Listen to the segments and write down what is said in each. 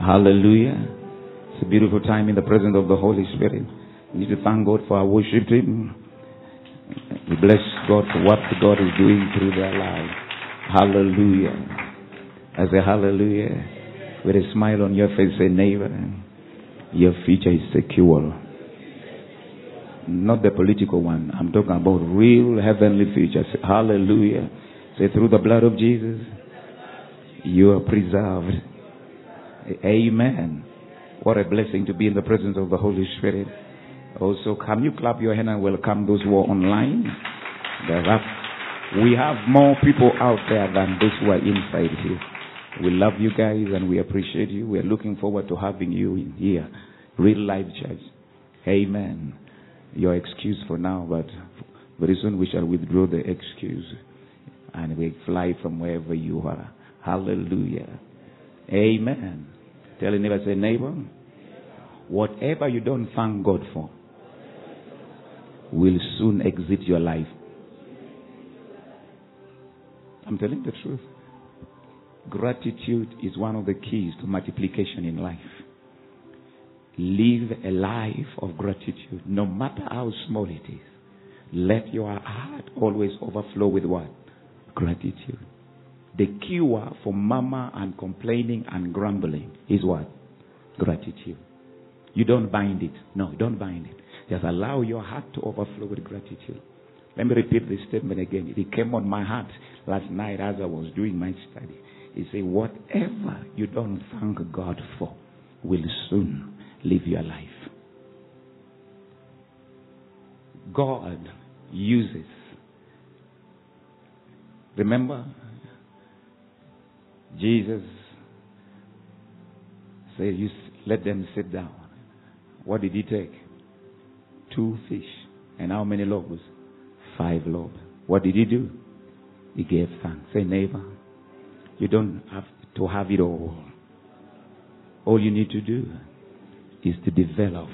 Hallelujah. It's a beautiful time in the presence of the Holy Spirit. We need to thank God for our worship team. We bless God for what God is doing through their lives. Hallelujah. I say hallelujah. With a smile on your face, say neighbor, your future is secure. Not the political one. I'm talking about real heavenly future. Hallelujah. Say through the blood of Jesus, you are preserved. Amen. What a blessing to be in the presence of the Holy Spirit. Also, can you clap your hand and welcome those who are online? we have more people out there than those who are inside here. We love you guys and we appreciate you. We are looking forward to having you in here. Real life church. Amen. Your excuse for now, but very soon we shall withdraw the excuse and we fly from wherever you are. Hallelujah. Amen. Tell your neighbor, say, neighbor, whatever you don't thank God for will soon exit your life. I'm telling the truth. Gratitude is one of the keys to multiplication in life. Live a life of gratitude, no matter how small it is. Let your heart always overflow with what? Gratitude. The cure for mama and complaining and grumbling is what? Gratitude. You don't bind it. No, don't bind it. Just allow your heart to overflow with gratitude. Let me repeat this statement again. It came on my heart last night as I was doing my study. He said, Whatever you don't thank God for will soon live your life. God uses. Remember, Jesus said, You let them sit down. What did he take? Two fish. And how many loaves? Five loaves. What did he do? He gave thanks. Say, neighbor, you don't have to have it all. All you need to do is to develop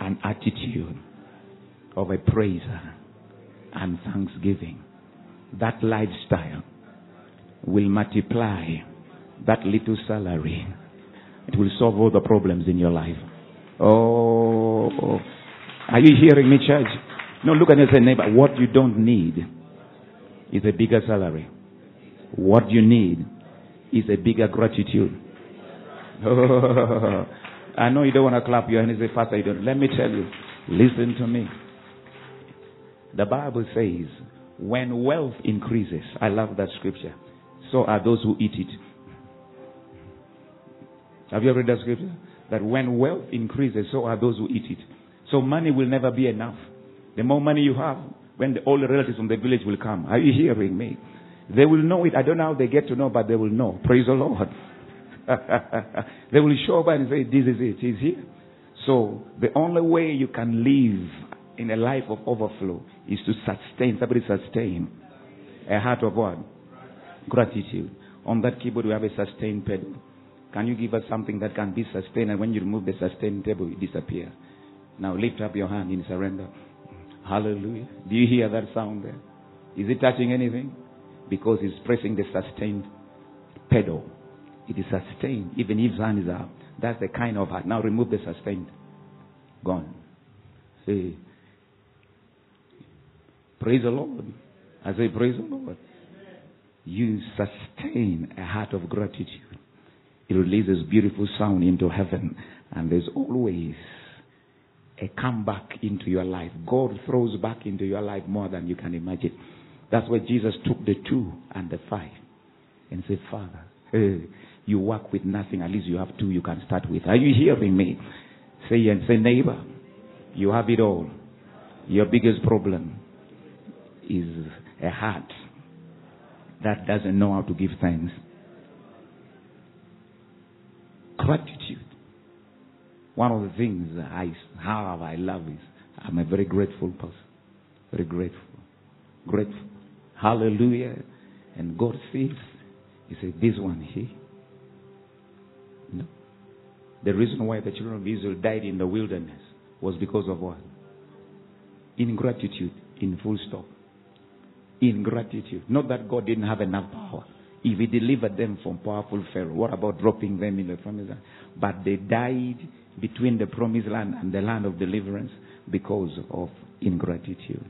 an attitude of a praiser and thanksgiving. That lifestyle will multiply that little salary. It will solve all the problems in your life. Oh, are you hearing me, church? No, look at your neighbor. What you don't need is a bigger salary. What you need is a bigger gratitude. Oh, I know you don't want to clap your hands and say, Pastor, you don't. Let me tell you. Listen to me. The Bible says, when wealth increases, I love that scripture, so are those who eat it. Have you ever read that scripture? That when wealth increases, so are those who eat it. So money will never be enough. The more money you have, when the, all the relatives from the village will come. Are you hearing me? They will know it. I don't know how they get to know, but they will know. Praise the Lord. they will show up and say, This is it. He's here. So the only way you can live in a life of overflow is to sustain. Somebody sustain. A heart of what? Gratitude. On that keyboard we have a sustain pedal. Can you give us something that can be sustained? And when you remove the sustain table, it disappears. Now lift up your hand in surrender. Hallelujah. Do you hear that sound there? Is it touching anything? Because it's pressing the sustained pedal. It is sustained, even if hand is out. That's the kind of heart. Now remove the sustained. Gone. Say, praise the Lord. I say, praise the Lord. You sustain a heart of gratitude. It releases beautiful sound into heaven. And there's always a comeback into your life. God throws back into your life more than you can imagine. That's why Jesus took the two and the five and said, Father, hey, you work with nothing, at least you have two you can start with. Are you hearing me? Say and say, neighbor, you have it all. Your biggest problem is a heart that doesn't know how to give thanks. Gratitude. One of the things I have, I love is I'm a very grateful person. Very grateful. Grateful. Hallelujah. And God says, He said, this one here. No. The reason why the children of Israel died in the wilderness was because of what? Ingratitude, in full stop. Ingratitude. Not that God didn't have enough power. If he delivered them from powerful Pharaoh, what about dropping them in the promised land? But they died between the promised land and the land of deliverance because of ingratitude.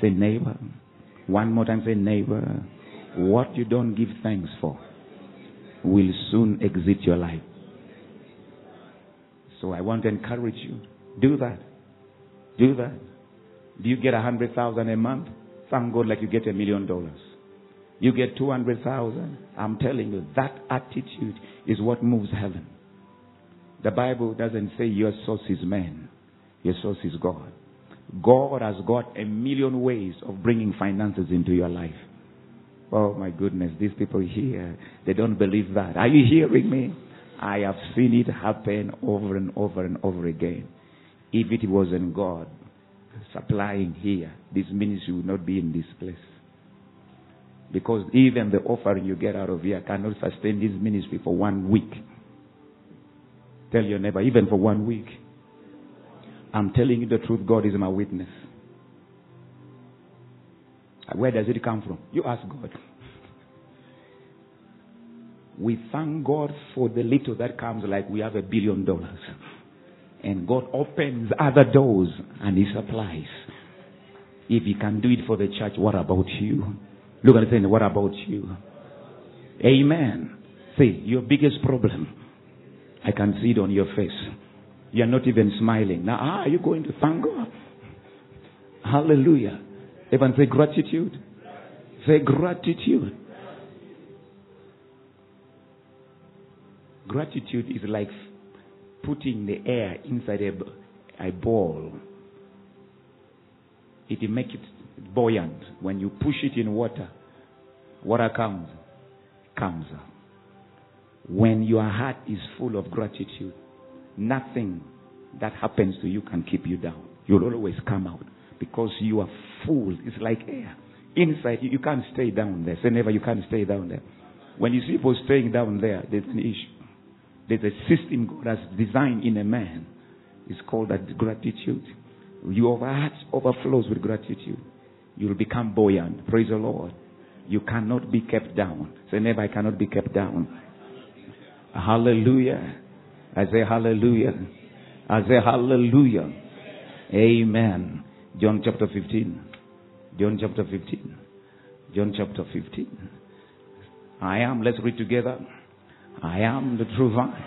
Say, neighbor. One more time, say, neighbor. What you don't give thanks for will soon exit your life. So I want to encourage you. Do that. Do that. Do you get a hundred thousand a month? Thank God like you get a million dollars. You get two hundred thousand. I'm telling you, that attitude is what moves heaven. The Bible doesn't say your source is man. Your source is God. God has got a million ways of bringing finances into your life. Oh my goodness, these people here, they don't believe that. Are you hearing me? I have seen it happen over and over and over again. If it wasn't God supplying here, this ministry will not be in this place. Because even the offering you get out of here cannot sustain this ministry for one week. Tell your neighbor, even for one week. I'm telling you the truth, God is my witness. Where does it come from? You ask God. We thank God for the little that comes like we have a billion dollars. And God opens other doors and He supplies. If He can do it for the church, what about you? Look at it saying, what about you? Amen. See, your biggest problem. I can see it on your face. You're not even smiling. Now, ah, are you going to thank God? Hallelujah. Everyone say gratitude. Say gratitude. Gratitude is like putting the air inside a, a ball. It makes it buoyant. When you push it in water, water comes, comes. up. When your heart is full of gratitude, nothing that happens to you can keep you down. You'll always come out because you are full. It's like air. Inside you, you can't stay down there. Say never, you can't stay down there. When you see people staying down there, there's an issue. There's a system God has designed in a man. It's called gratitude. Your heart overflows with gratitude. You'll become buoyant. Praise the Lord. You cannot be kept down. Say never, I cannot be kept down. Hallelujah. I say hallelujah. I say hallelujah. Amen. John chapter 15. John chapter 15. John chapter 15. I am, let's read together. I am the true vine,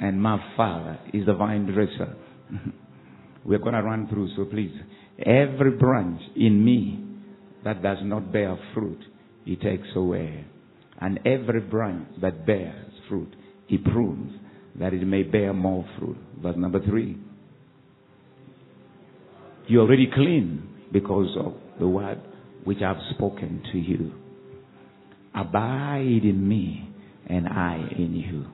and my Father is the vine dresser. We're going to run through, so please. Every branch in me that does not bear fruit, he takes away. And every branch that bears fruit, he prunes that it may bear more fruit. Verse number three. You're already clean because of the word which I've spoken to you. Abide in me and I in you.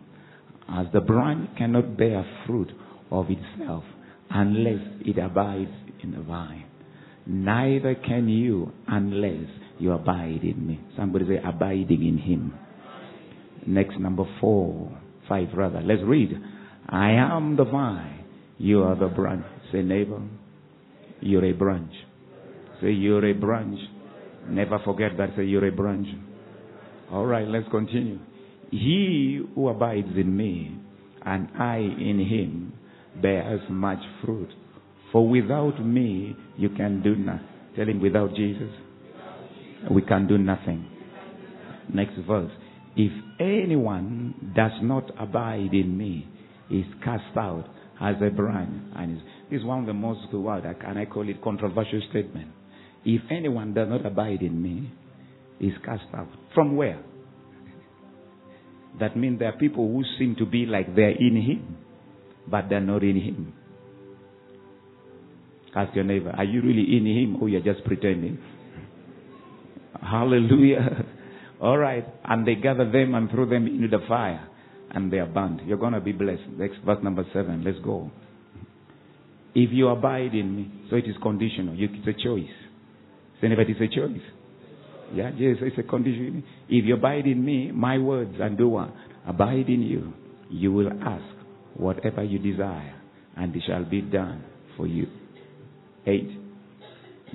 As the branch cannot bear fruit of itself unless it abides in the vine, neither can you unless you abide in me. Somebody say abiding in him. Next, number four, five rather. Let's read. I am the vine, you are the branch. Say neighbor, you're a branch. Say you're a branch. Never forget that. Say you're a branch. All right, let's continue. He who abides in me and I in him bears much fruit. For without me, you can do nothing. Tell him without Jesus, we can do nothing. Next verse. If anyone does not abide in me, is cast out as a branch. And this is one of the most, what, can I call it, controversial statement. If anyone does not abide in me, is cast out. From where? That means there are people who seem to be like they're in Him, but they're not in Him. Ask your neighbor, are you really in Him or you're just pretending? Hallelujah. All right. And they gather them and throw them into the fire and they are burned. You're going to be blessed. Next verse number seven. Let's go. If you abide in me, so it is conditional. it's a choice. Say anybody it's a choice. Yeah, yes, it's a condition. If you abide in me, my words and do what? Abide in you. You will ask whatever you desire, and it shall be done for you. Eight.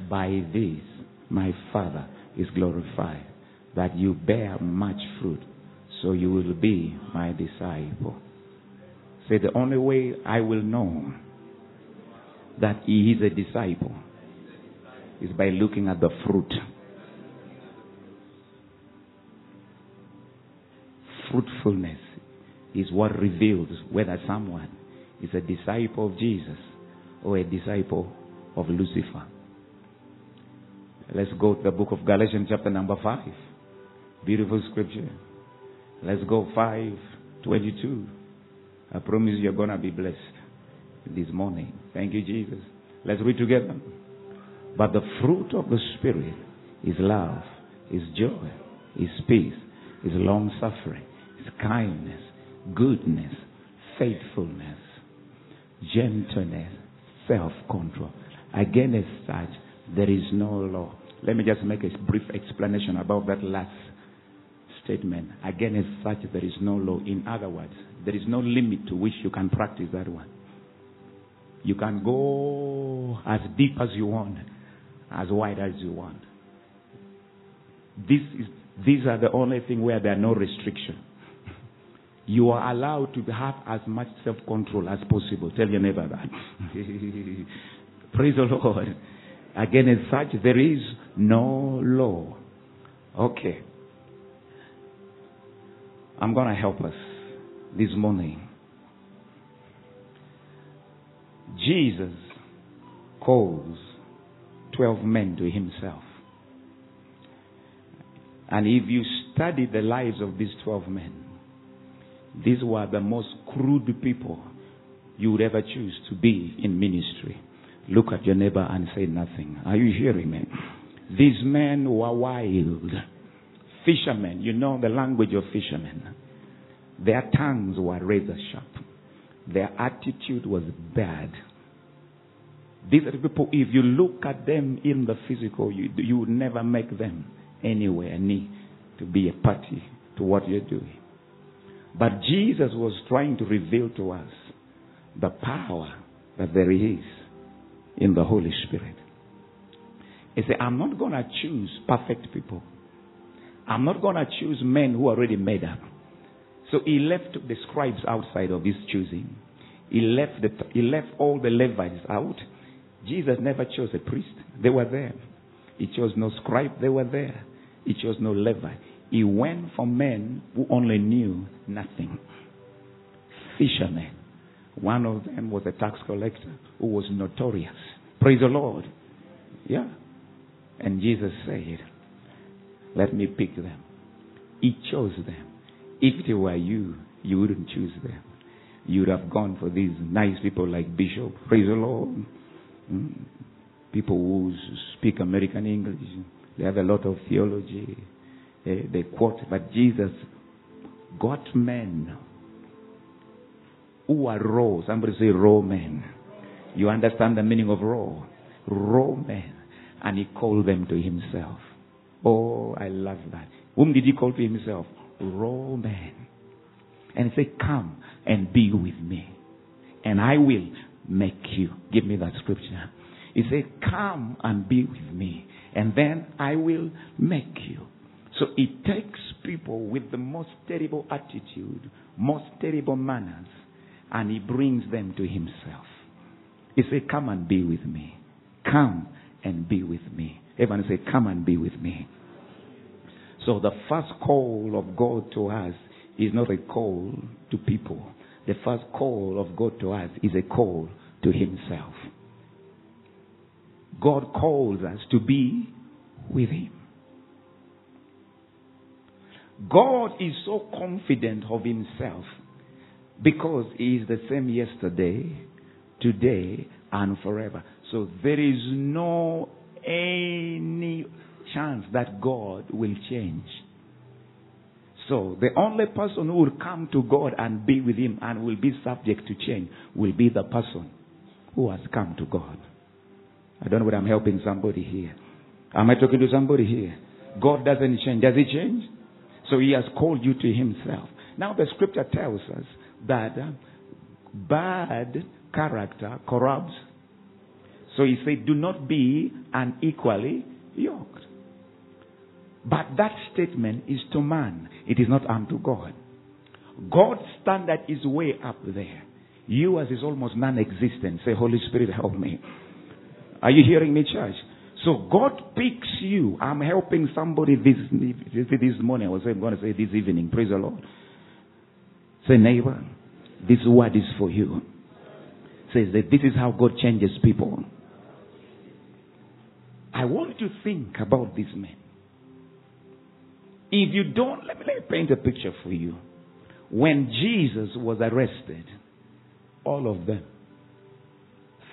By this my Father is glorified that you bear much fruit, so you will be my disciple. Say, the only way I will know that he is a disciple is by looking at the fruit. Fruitfulness is what reveals whether someone is a disciple of Jesus or a disciple of Lucifer. Let's go to the book of Galatians, chapter number 5. Beautiful scripture. Let's go 5 22. I promise you're going to be blessed this morning. Thank you, Jesus. Let's read together. But the fruit of the Spirit is love, is joy, is peace, is long suffering, kindness, goodness, faithfulness, gentleness, self control. Against such, there is no law. Let me just make a brief explanation about that last statement. Against such, there is no law. In other words, there is no limit to which you can practice that one. You can go as deep as you want, as wide as you want. This is, these are the only thing where there are no restriction. You are allowed to have as much self control as possible. Tell your neighbor that. Praise the Lord. Again, as such, there is no law. Okay. I'm going to help us this morning. Jesus calls 12 men to himself. And if you study the lives of these 12 men, these were the most crude people you would ever choose to be in ministry. Look at your neighbor and say nothing. Are you hearing me? These men were wild. Fishermen, you know the language of fishermen. Their tongues were razor sharp. Their attitude was bad. These people, if you look at them in the physical, you, you would never make them anywhere near to be a party to what you're doing. But Jesus was trying to reveal to us the power that there is in the Holy Spirit. He said, I'm not going to choose perfect people. I'm not going to choose men who are already made up. So he left the scribes outside of his choosing. He left, the, he left all the Levites out. Jesus never chose a priest. They were there. He chose no scribe. They were there. He chose no Levite. He went for men who only knew nothing. Fishermen. One of them was a tax collector who was notorious. Praise the Lord. Yeah. And Jesus said, Let me pick them. He chose them. If it were you, you wouldn't choose them. You would have gone for these nice people like Bishop. Praise the Lord. Mm. People who speak American English. They have a lot of theology. They, they quote, but Jesus got men who are raw. Somebody say raw men. You understand the meaning of raw? Raw men. And he called them to himself. Oh, I love that. Whom did he call to himself? Raw men. And he said, Come and be with me. And I will make you. Give me that scripture. He said, Come and be with me. And then I will make you. So it takes people with the most terrible attitude, most terrible manners, and he brings them to himself. He said, Come and be with me. Come and be with me. Everyone say, Come and be with me. So the first call of God to us is not a call to people. The first call of God to us is a call to Himself. God calls us to be with Him. God is so confident of Himself because He is the same yesterday, today, and forever. So there is no any chance that God will change. So the only person who will come to God and be with Him and will be subject to change will be the person who has come to God. I don't know whether I'm helping somebody here. Am I talking to somebody here? God doesn't change. Does He change? So He has called you to Himself. Now the scripture tells us that bad character corrupts. So He said, do not be unequally yoked. But that statement is to man, it is not unto God. God's standard is way up there. Yours is almost non existent. Say, Holy Spirit, help me. Are you hearing me, church? So God picks you. I'm helping somebody this, this morning. I was going to say this evening. Praise the Lord. Say, neighbor, this word is for you. Says that this is how God changes people. I want you to think about this man. If you don't, let me, let me paint a picture for you. When Jesus was arrested, all of them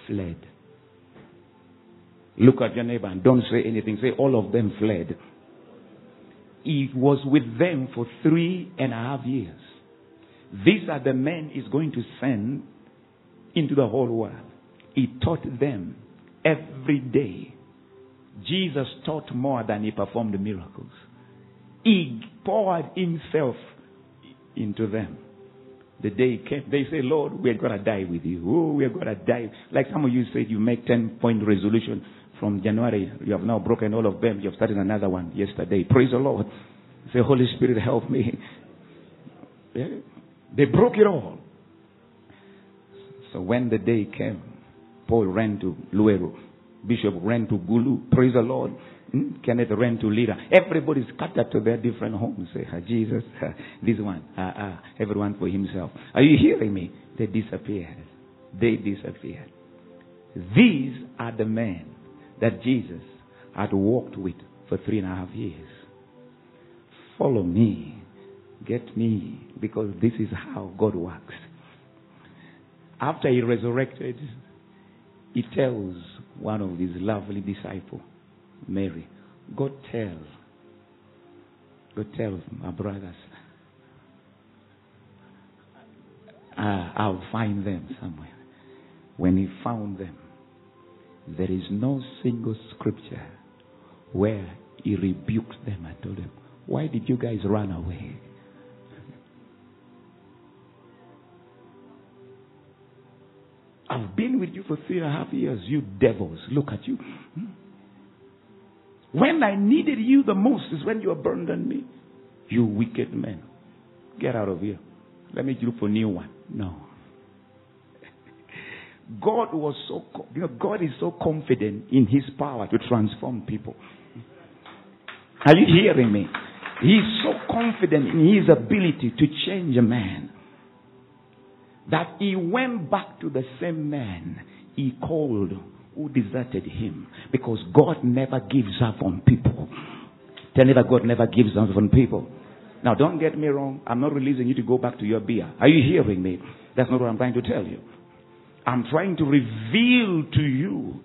fled. Look at your neighbor and don't say anything. Say, all of them fled. He was with them for three and a half years. These are the men he's going to send into the whole world. He taught them every day. Jesus taught more than he performed miracles. He poured himself into them. The day came, they say, Lord, we're going to die with you. Oh, we're going to die. Like some of you said, you make 10 point resolution from January. You have now broken all of them. You have started another one yesterday. Praise the Lord. Say, Holy Spirit, help me. Yeah. They broke it all. So when the day came, Paul ran to Luwero. Bishop ran to Gulu. Praise the Lord. Hmm? Kenneth ran to Lira. Everybody's scattered to their different homes. Say, ah, Jesus, ah, this one, ah, ah, everyone for himself. Are you hearing me? They disappeared. They disappeared. These are the men that Jesus had walked with for three and a half years. Follow me. Get me. Because this is how God works. After he resurrected, he tells one of his lovely disciples, Mary, go tell, go tell my brothers, uh, I'll find them somewhere. When he found them, there is no single scripture where he rebuked them and told them, Why did you guys run away? I've been with you for three and a half years, you devils. Look at you. When I needed you the most is when you abandoned me. You wicked men. Get out of here. Let me look for a new one. No. God was so, you know, God is so confident in His power to transform people. Are you hearing me? He's so confident in His ability to change a man that he went back to the same man he called who deserted him. Because God never gives up on people. Tell me that God never gives up on people. Now, don't get me wrong. I'm not releasing you to go back to your beer. Are you hearing me? That's not what I'm trying to tell you. I'm trying to reveal to you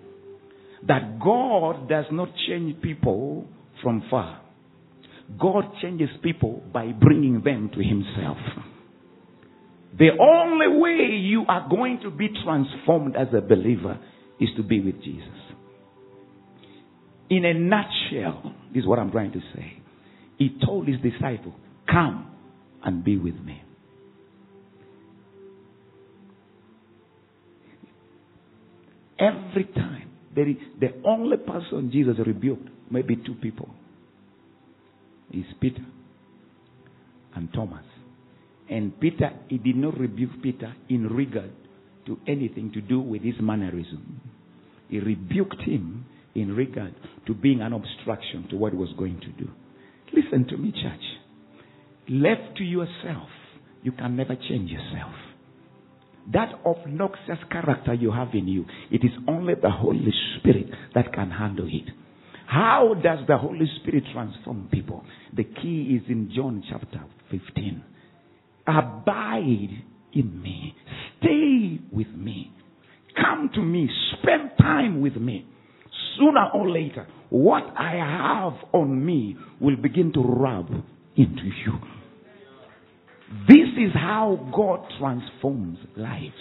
that God does not change people from far. God changes people by bringing them to Himself. The only way you are going to be transformed as a believer is to be with Jesus. In a nutshell, this is what I'm trying to say. He told his disciple, Come and be with me. Every time, there is, the only person Jesus rebuked, maybe two people, is Peter and Thomas. And Peter, he did not rebuke Peter in regard to anything to do with his mannerism. He rebuked him in regard to being an obstruction to what he was going to do. Listen to me, church. Left to yourself, you can never change yourself. That obnoxious character you have in you, it is only the Holy Spirit that can handle it. How does the Holy Spirit transform people? The key is in John chapter 15. Abide in me. Stay with me. Come to me. Spend time with me. Sooner or later, what I have on me will begin to rub into you. This is how God transforms lives.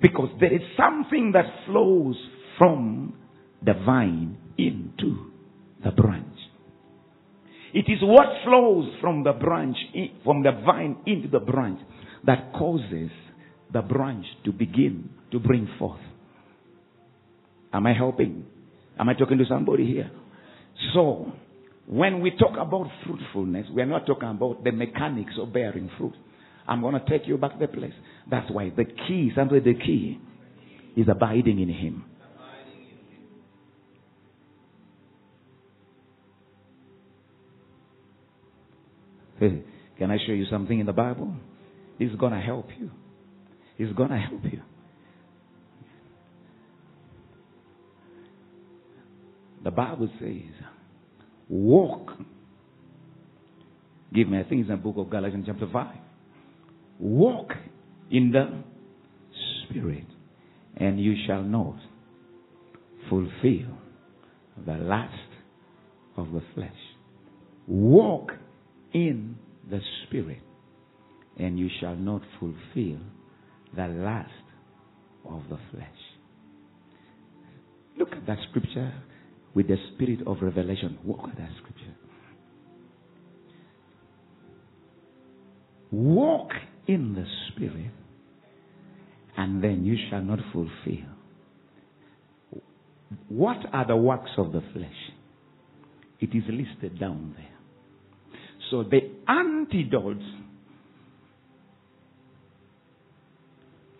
Because there is something that flows from the vine into the branch. It is what flows from the branch, from the vine into the branch that causes the branch to begin to bring forth. Am I helping? Am I talking to somebody here? So, When we talk about fruitfulness, we are not talking about the mechanics of bearing fruit. I'm going to take you back to the place. That's why the key, sometimes the key, is abiding in Him. Hey, can I show you something in the Bible? It's going to help you. It's going to help you. The Bible says, walk. Give me, I think it's in the book of Galatians chapter 5. Walk in the Spirit, and you shall not fulfill the lust of the flesh. Walk in the Spirit, and you shall not fulfill the lust of the flesh. Look at that scripture with the spirit of revelation. Walk at that scripture. Walk in the Spirit, and then you shall not fulfill. What are the works of the flesh? It is listed down there. So the antidote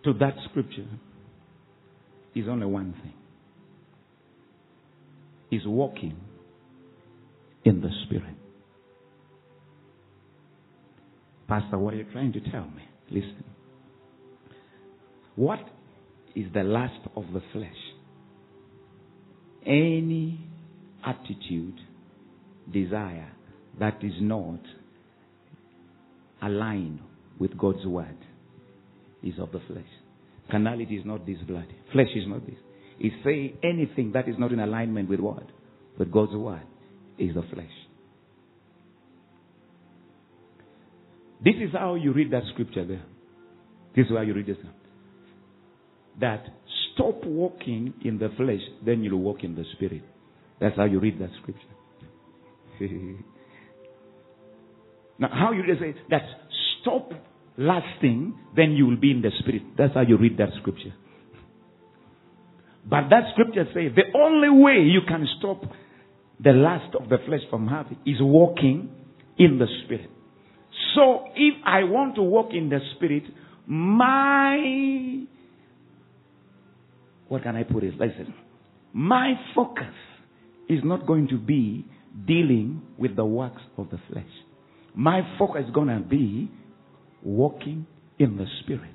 to that scripture is only one thing is walking in the Spirit. Pastor, what are you trying to tell me? Listen. What is the lust of the flesh? Any attitude, desire that is not aligned with God's word is of the flesh. Carnality is not this blood. Flesh is not this. It's say anything that is not in alignment with what? With God's word is the flesh. This is how you read that scripture there. This is how you read this. That stop walking in the flesh, then you'll walk in the spirit. That's how you read that scripture. now, how you say that stop lasting, then you will be in the spirit. That's how you read that scripture. But that scripture says the only way you can stop the lust of the flesh from having is walking in the spirit. So if I want to walk in the spirit, my what can I put it? Listen. My focus is not going to be dealing with the works of the flesh. My focus is going to be walking in the spirit.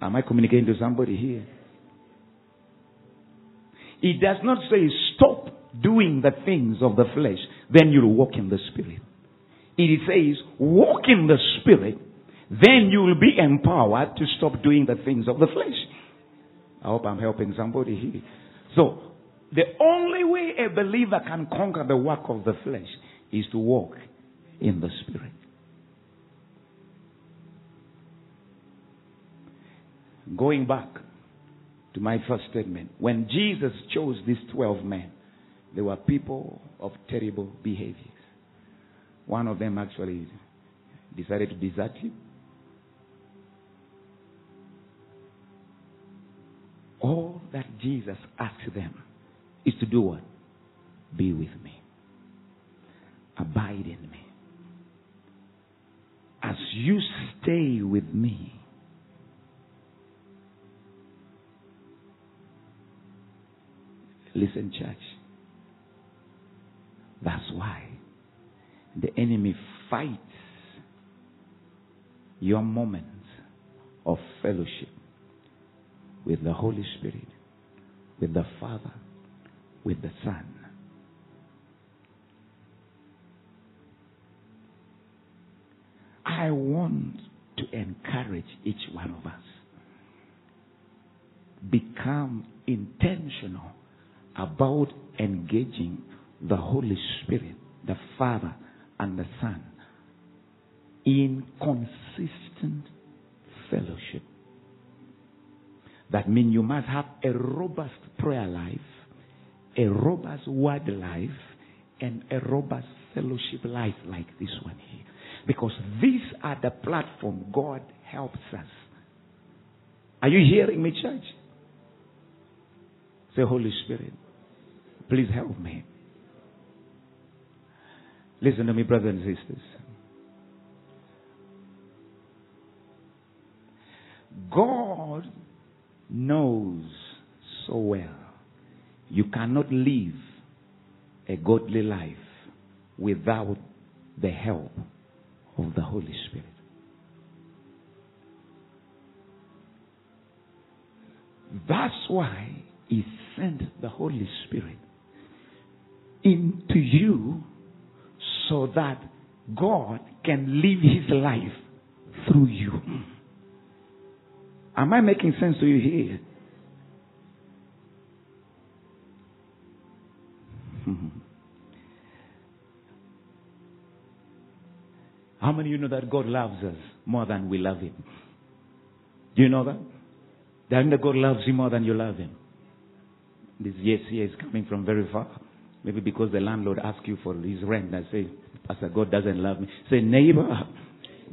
Am I communicating to somebody here? It does not say stop doing the things of the flesh, then you'll walk in the spirit. It says, walk in the spirit, then you will be empowered to stop doing the things of the flesh. I hope I'm helping somebody here. So, the only way a believer can conquer the work of the flesh is to walk in the spirit. Going back to my first statement, when Jesus chose these 12 men, they were people of terrible behaviors. One of them actually decided to desert him. All that Jesus asked them is to do what? Be with me. Abide in me. As you stay with me, listen, church. That's why the enemy fights your moments of fellowship with the Holy Spirit, with the Father, with the Son. I want to encourage each one of us. Become intentional about engaging the Holy Spirit, the Father, and the Son in consistent fellowship. That means you must have a robust prayer life, a robust word life, and a robust fellowship life like this one here. Because these are the platform God helps us. Are you hearing me, church? Say, Holy Spirit, please help me Listen to me, brothers and sisters. God knows so well you cannot live a godly life without the help of the Holy Spirit. That's why He sent the Holy Spirit into you so that God can live His life through you. Am I making sense to you here? How many of you know that God loves us more than we love Him? Do you know that? That God loves you more than you love Him. This yes here is coming from very far. Maybe because the landlord asked you for his rent. I say, Pastor, God doesn't love me. Say, neighbor,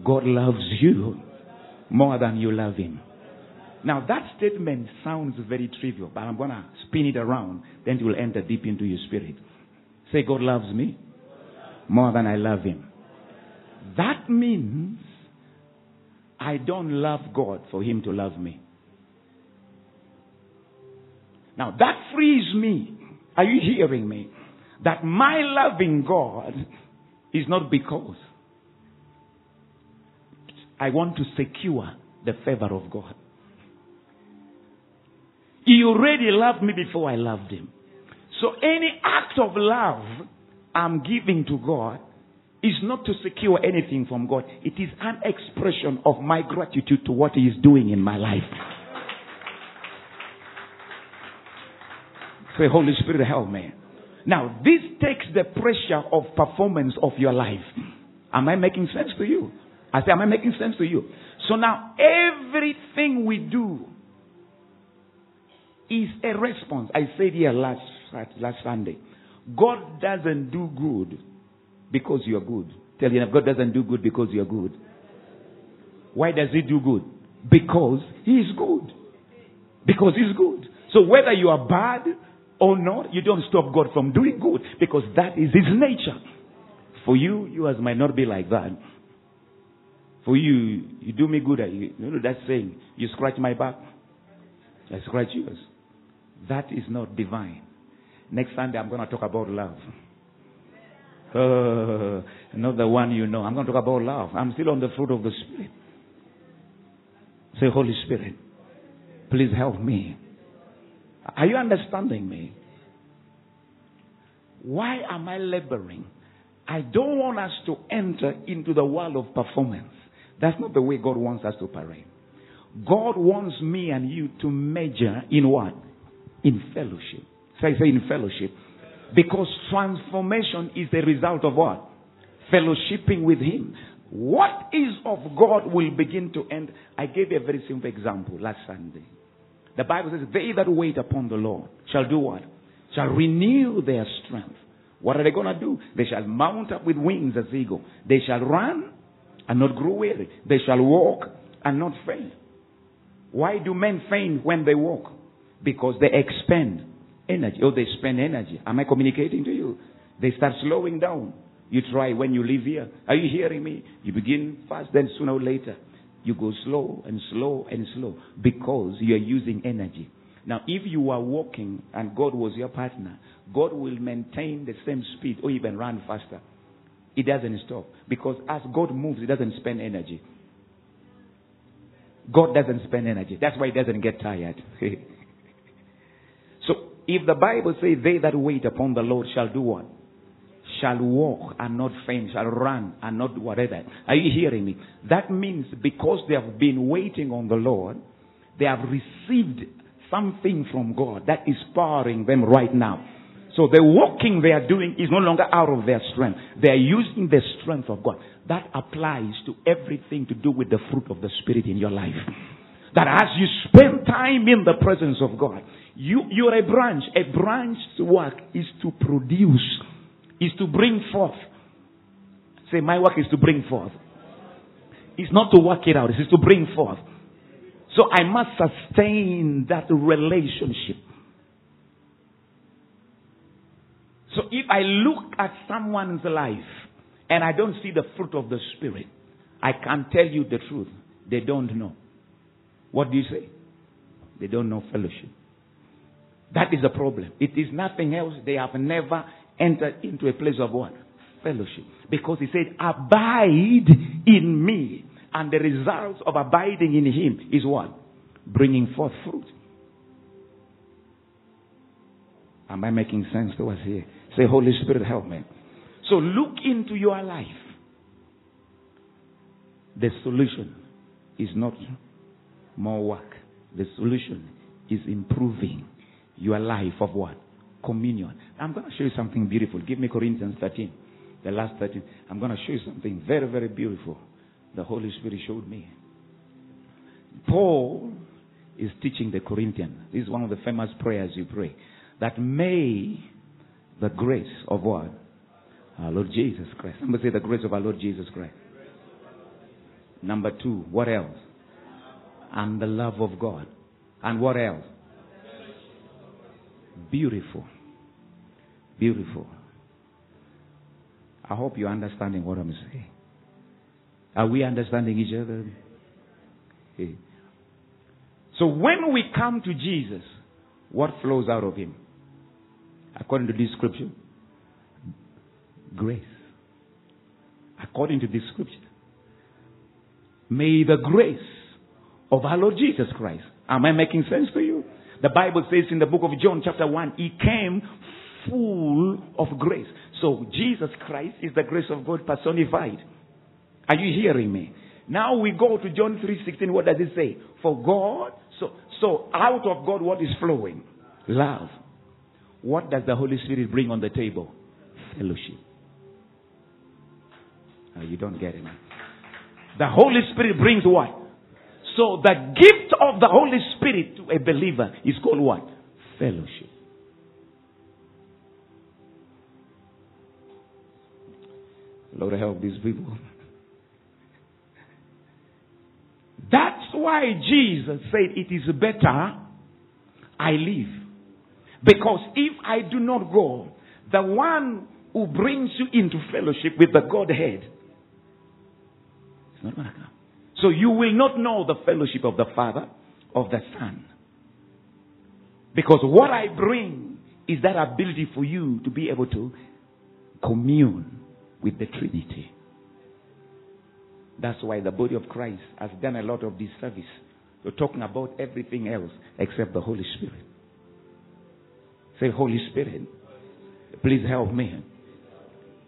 God loves you more than you love Him. Now that statement sounds very trivial, but I'm going to spin it around. Then it will enter deep into your spirit. Say, God loves me more than I love Him. That means I don't love God for Him to love me. Now that frees me. Are you hearing me? That my loving God is not because I want to secure the favor of God. He already loved me before I loved him. So any act of love I'm giving to God is not to secure anything from God. It is an expression of my gratitude to what He is doing in my life. Say, Holy Spirit, help me. Now, this takes the pressure of performance of your life. Am I making sense to you? I say, am I making sense to you? So now, everything we do is a response. I said here last, last Sunday. God doesn't do good because you're good. Tell you, God doesn't do good because you're good. Why does He do good? Because He is good. Because He's good. So whether you are bad or not, you don't stop God from doing good because that is His nature. For you, yours might not be like that. For you, you do me good. You, you know that saying, you scratch my back, I scratch yours. That is not divine. Next Sunday, I'm going to talk about love. Uh, not the one you know. I'm going to talk about love. I'm still on the fruit of the Spirit. Say, Holy Spirit, please help me. Are you understanding me? Why am I laboring? I don't want us to enter into the world of performance. That's not the way God wants us to operate. God wants me and you to measure in what? In fellowship. Say, say in fellowship. Because transformation is the result of what? Fellowshipping with Him. What is of God will begin to end. I gave you a very simple example last Sunday. The Bible says, They that wait upon the Lord shall do what? Shall renew their strength. What are they going to do? They shall mount up with wings as eagle. They shall run and not grow weary. They shall walk and not faint. Why do men faint when they walk? Because they expend energy Oh, they spend energy. Am I communicating to you? They start slowing down. You try when you live here. Are you hearing me? You begin fast, then sooner or later, you go slow and slow and slow because you are using energy. Now, if you are walking and God was your partner, God will maintain the same speed or even run faster. It doesn't stop because as God moves, He doesn't spend energy. God doesn't spend energy. That's why He doesn't get tired. So, if the Bible says, They that wait upon the Lord shall do what? Shall walk and not faint, shall run and not whatever. Are you hearing me? That means because they have been waiting on the Lord, they have received something from God that is powering them right now. So the walking they are doing is no longer out of their strength. They are using the strength of God. That applies to everything to do with the fruit of the Spirit in your life. That as you spend time in the presence of God, you, you're a branch. A branch's work is to produce, is to bring forth. Say, my work is to bring forth. It's not to work it out, it's to bring forth. So I must sustain that relationship. So if I look at someone's life and I don't see the fruit of the Spirit, I can tell you the truth. They don't know. What do you say? They don't know fellowship. That is the problem. It is nothing else. They have never entered into a place of what? Fellowship. Because he said, abide in me. And the result of abiding in him is what? Bringing forth fruit. Am I making sense to us here? Say, Holy Spirit, help me. So look into your life. The solution is not more work. The solution is improving your life of what? Communion. I'm going to show you something beautiful. Give me Corinthians 13, the last 13. I'm going to show you something very, very beautiful. The Holy Spirit showed me. Paul is teaching the Corinthians. This is one of the famous prayers you pray. That may the grace of what? Our Lord Jesus Christ. Somebody say the grace of our Lord Jesus Christ. Number two, what else? And the love of God. And what else? Beautiful. Beautiful. I hope you're understanding what I'm saying. Are we understanding each other? So when we come to Jesus, what flows out of him? According to this scripture, grace. According to this scripture, may the grace of our Lord Jesus Christ. Am I making sense to you? The Bible says in the book of John, chapter 1, He came full of grace. So Jesus Christ is the grace of God personified. Are you hearing me? Now we go to John 3:16. What does it say? For God, so so out of God, what is flowing? Love. What does the Holy Spirit bring on the table? Fellowship. Oh, you don't get it. Man. The Holy Spirit brings what? So the gift of the Holy Spirit to a believer is called what? Fellowship. Lord help these people. That's why Jesus said it is better I leave. Because if I do not go, the one who brings you into fellowship with the Godhead is not going to come. So you will not know the fellowship of the Father, of the Son. Because what I bring is that ability for you to be able to commune with the Trinity. That's why the body of Christ has done a lot of disservice to talking about everything else except the Holy Spirit. Say, Holy Spirit, please help me.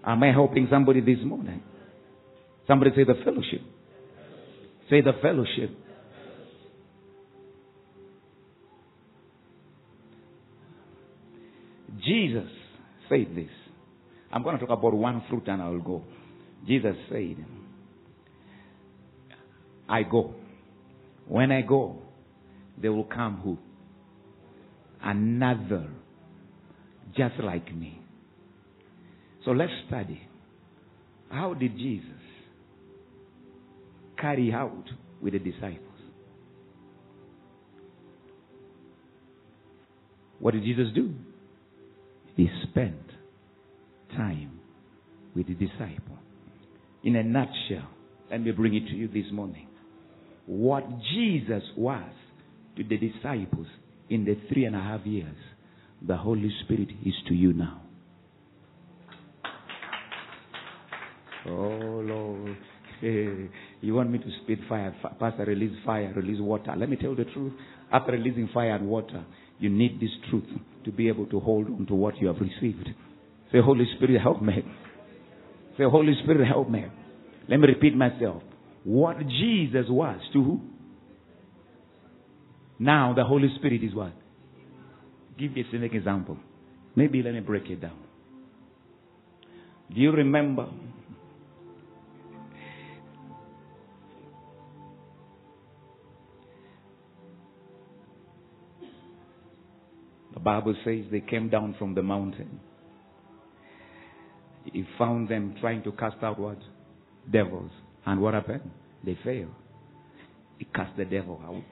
Am I helping somebody this morning? Somebody say the fellowship. Say the fellowship. Jesus said this. I'm going to talk about one fruit and I will go. Jesus said, I go. When I go, there will come who? Another, just like me. So let's study. How did Jesus carry out with the disciples. What did Jesus do? He spent time with the disciple. In a nutshell, let me bring it to you this morning. What Jesus was to the disciples in the three and a half years, the Holy Spirit is to you now. Oh Lord. You want me to spit fire, Pastor, release fire, release water. Let me tell the truth. After releasing fire and water, you need this truth to be able to hold on to what you have received. Say, Holy Spirit, help me. Say, Holy Spirit, help me. Let me repeat myself. What Jesus was to who? Now the Holy Spirit is what? Give me a specific example. Maybe let me break it down. Do you remember Bible says they came down from the mountain. He found them trying to cast out what? Devils. And what happened? They failed. He cast the devil out.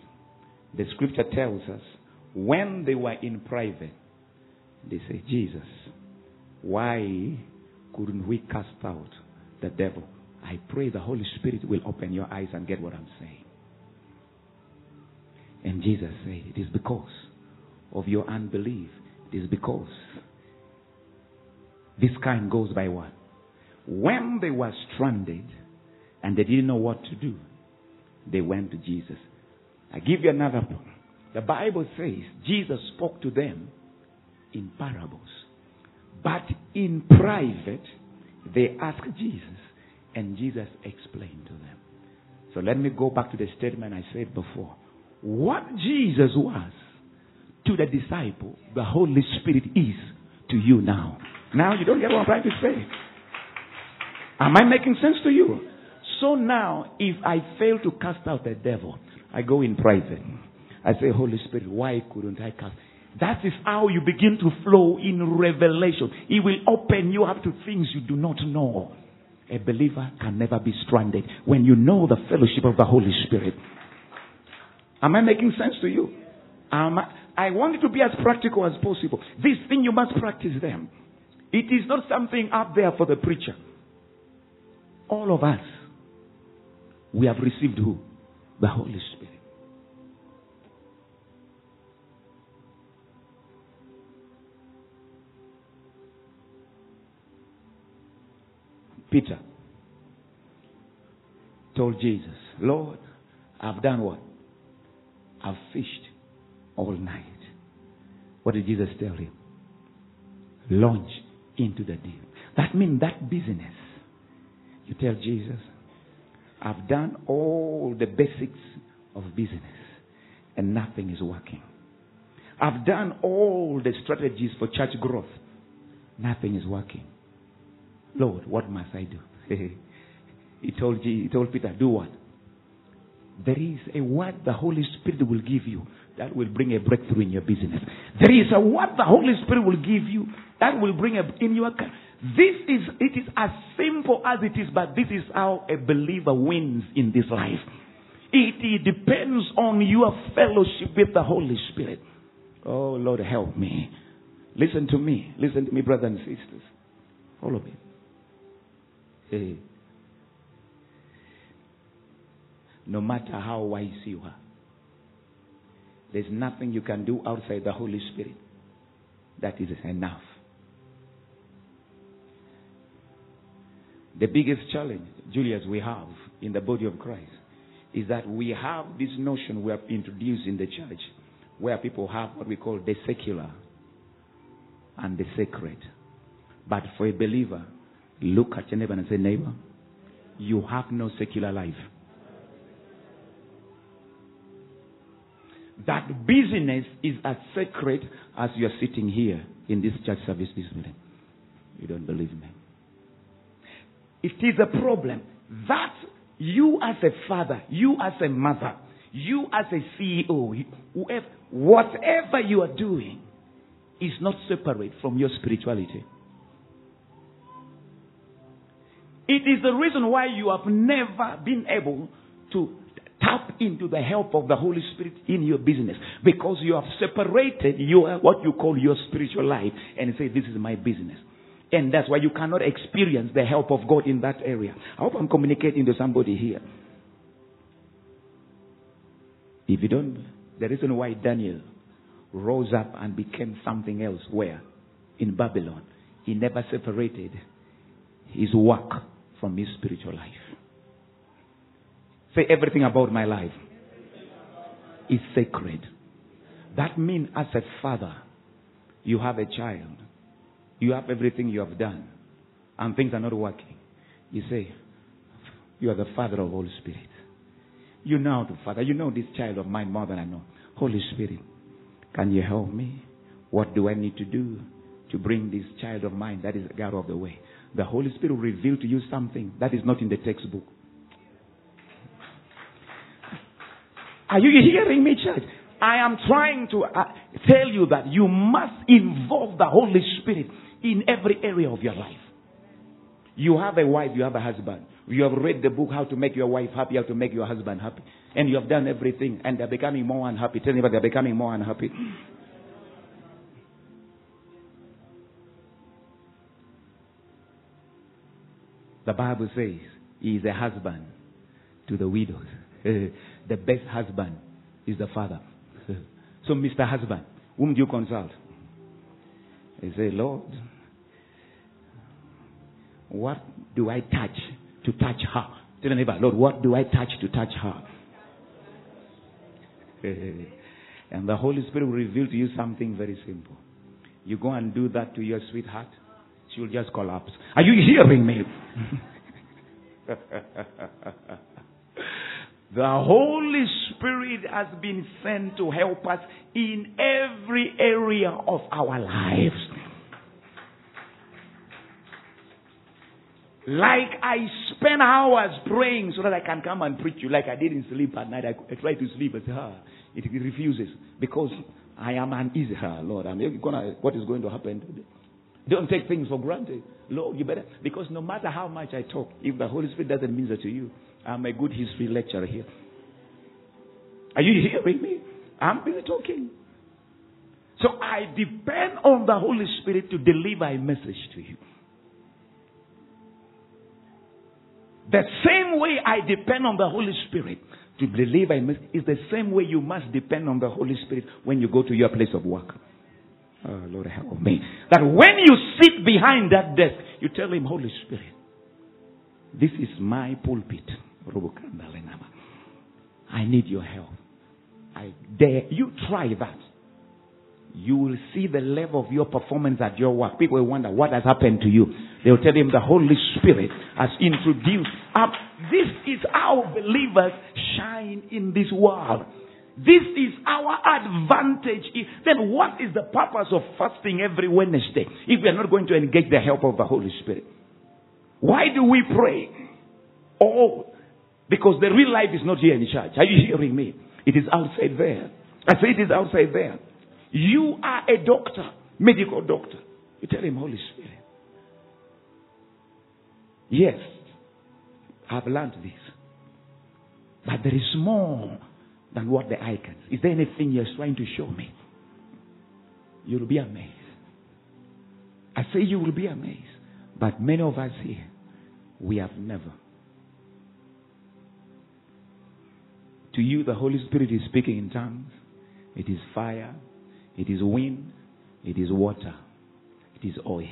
The scripture tells us when they were in private, they say, Jesus, why couldn't we cast out the devil. I pray the Holy Spirit will open your eyes and get what I'm saying. And Jesus said, It is because of your unbelief. Is because this kind goes by what? When they were stranded and they didn't know what to do, they went to Jesus. I give you another point. The Bible says Jesus spoke to them in parables. But in private, they asked Jesus, and Jesus explained to them. So let me go back to the statement I said before. What Jesus was to the disciple, the Holy Spirit is to you now. Now you don't get what I'm trying to say. Am I making sense to you? So now, if I fail to cast out the devil, I go in private. I say, Holy Spirit, why couldn't I cast? That is how you begin to flow in revelation. It will open you up to things you do not know. A believer can never be stranded when you know the fellowship of the Holy Spirit. Am I making sense to you? Am I want it to be as practical as possible. This thing you must practice them. It is not something up there for the preacher. All of us, we have received who? The Holy Spirit. Peter told Jesus, Lord, I've done what? I've fished all night. What did Jesus tell him? Launch into the deep. That means that business. You tell Jesus, I've done all the basics of business and nothing is working. I've done all the strategies for church growth. Nothing is working. Lord, what must I do? he told he told Peter, do what? There is a word the Holy Spirit will give you that will bring a breakthrough in your business. There is a word the Holy Spirit will give you that will bring a in your this is it is as simple as it is, but this is how a believer wins in this life. It, it depends on your fellowship with the Holy Spirit. Oh Lord, help me. Listen to me. Listen to me, brothers and sisters. All of. Hey. No matter how wise you are, there's nothing you can do outside the Holy Spirit that is enough. The biggest challenge, Julius, we have in the body of Christ is that we have this notion we have introduced in the church where people have what we call the secular and the sacred. But for a believer, Look at your neighbor and say, neighbor, you have no secular life. That business is as sacred as you're sitting here in this church service this morning. You don't believe me. It is a problem that you as a father, you as a mother, you as a CEO, whoever, whatever you are doing is not separate from your spirituality. It is the reason why you have never been able to tap into the help of the Holy Spirit in your business because you have separated your what you call your spiritual life and say this is my business. And that's why you cannot experience the help of God in that area. I hope I'm communicating to somebody here. If you don't, the reason why Daniel rose up and became something else, where? In Babylon. He never separated his work from his spiritual life. Say everything about my life is sacred. That means as a father, you have a child. You have everything you have done. And things are not working. You say, you are the father of Holy Spirit. You know the father. You know this child of mine more than I know. Holy Spirit, can you help me? What do I need to do to bring this child of mine that is out of the way? the Holy Spirit will reveal to you something that is not in the textbook. Are you hearing me, church? I am trying to uh, tell you that you must involve the Holy Spirit in every area of your life. You have a wife, you have a husband. You have read the book How to Make Your Wife Happy, How to Make Your Husband Happy. And you have done everything, and they're becoming more unhappy. Tell me about they're becoming more unhappy. The Bible says he is a husband to the widows. the best husband is the father. so, Mr. Husband, whom do you consult? He say, Lord, what do I touch to touch her? Tell the neighbor, Lord, what do I touch to touch her? and the Holy Spirit will reveal to you something very simple. You go and do that to your sweetheart, she will just collapse. Are you hearing me? the Holy Spirit has been sent to help us in every area of our lives. Like I spend hours praying so that I can come and preach you. Like I didn't sleep at night. I, I tried to sleep. but ah, it, refuses because I am uneasy. Ah, Lord, I'm gonna, what is going to happen today? Don't take things for granted. Lord, you better, because no matter how much I talk, if the Holy Spirit doesn't minister to you, I'm a good history lecturer here. Are you hearing me? I'm busy talking. So I depend on the Holy Spirit to deliver a message to you. The same way I depend on the Holy Spirit to deliver a message is the same way you must depend on the Holy Spirit when you go to your place of work. Oh, Lord, help me. That when you sit behind that desk, you tell him, Holy Spirit, this is my pulpit. I need your help. I dare you try that you will see the level of your performance at your work. People will wonder what has happened to you. They will tell him the Holy Spirit has introduced up. This is how believers shine in this world. This is our advantage. Then what is the purpose of fasting every Wednesday if we are not going to engage the help of the Holy Spirit? Why do we pray? Oh, because the real life is not here in church. Are you hearing me? It is outside there. I say it is outside there. You are a doctor, medical doctor. You tell him, Holy Spirit. Yes, I've learned this. But there is more than what the eye can. Is there anything you're trying to show me? You'll be amazed. I say you will be amazed. But many of us here, we have never. To you, the Holy Spirit is speaking in tongues. It is fire. It is wind. It is water. It is oil.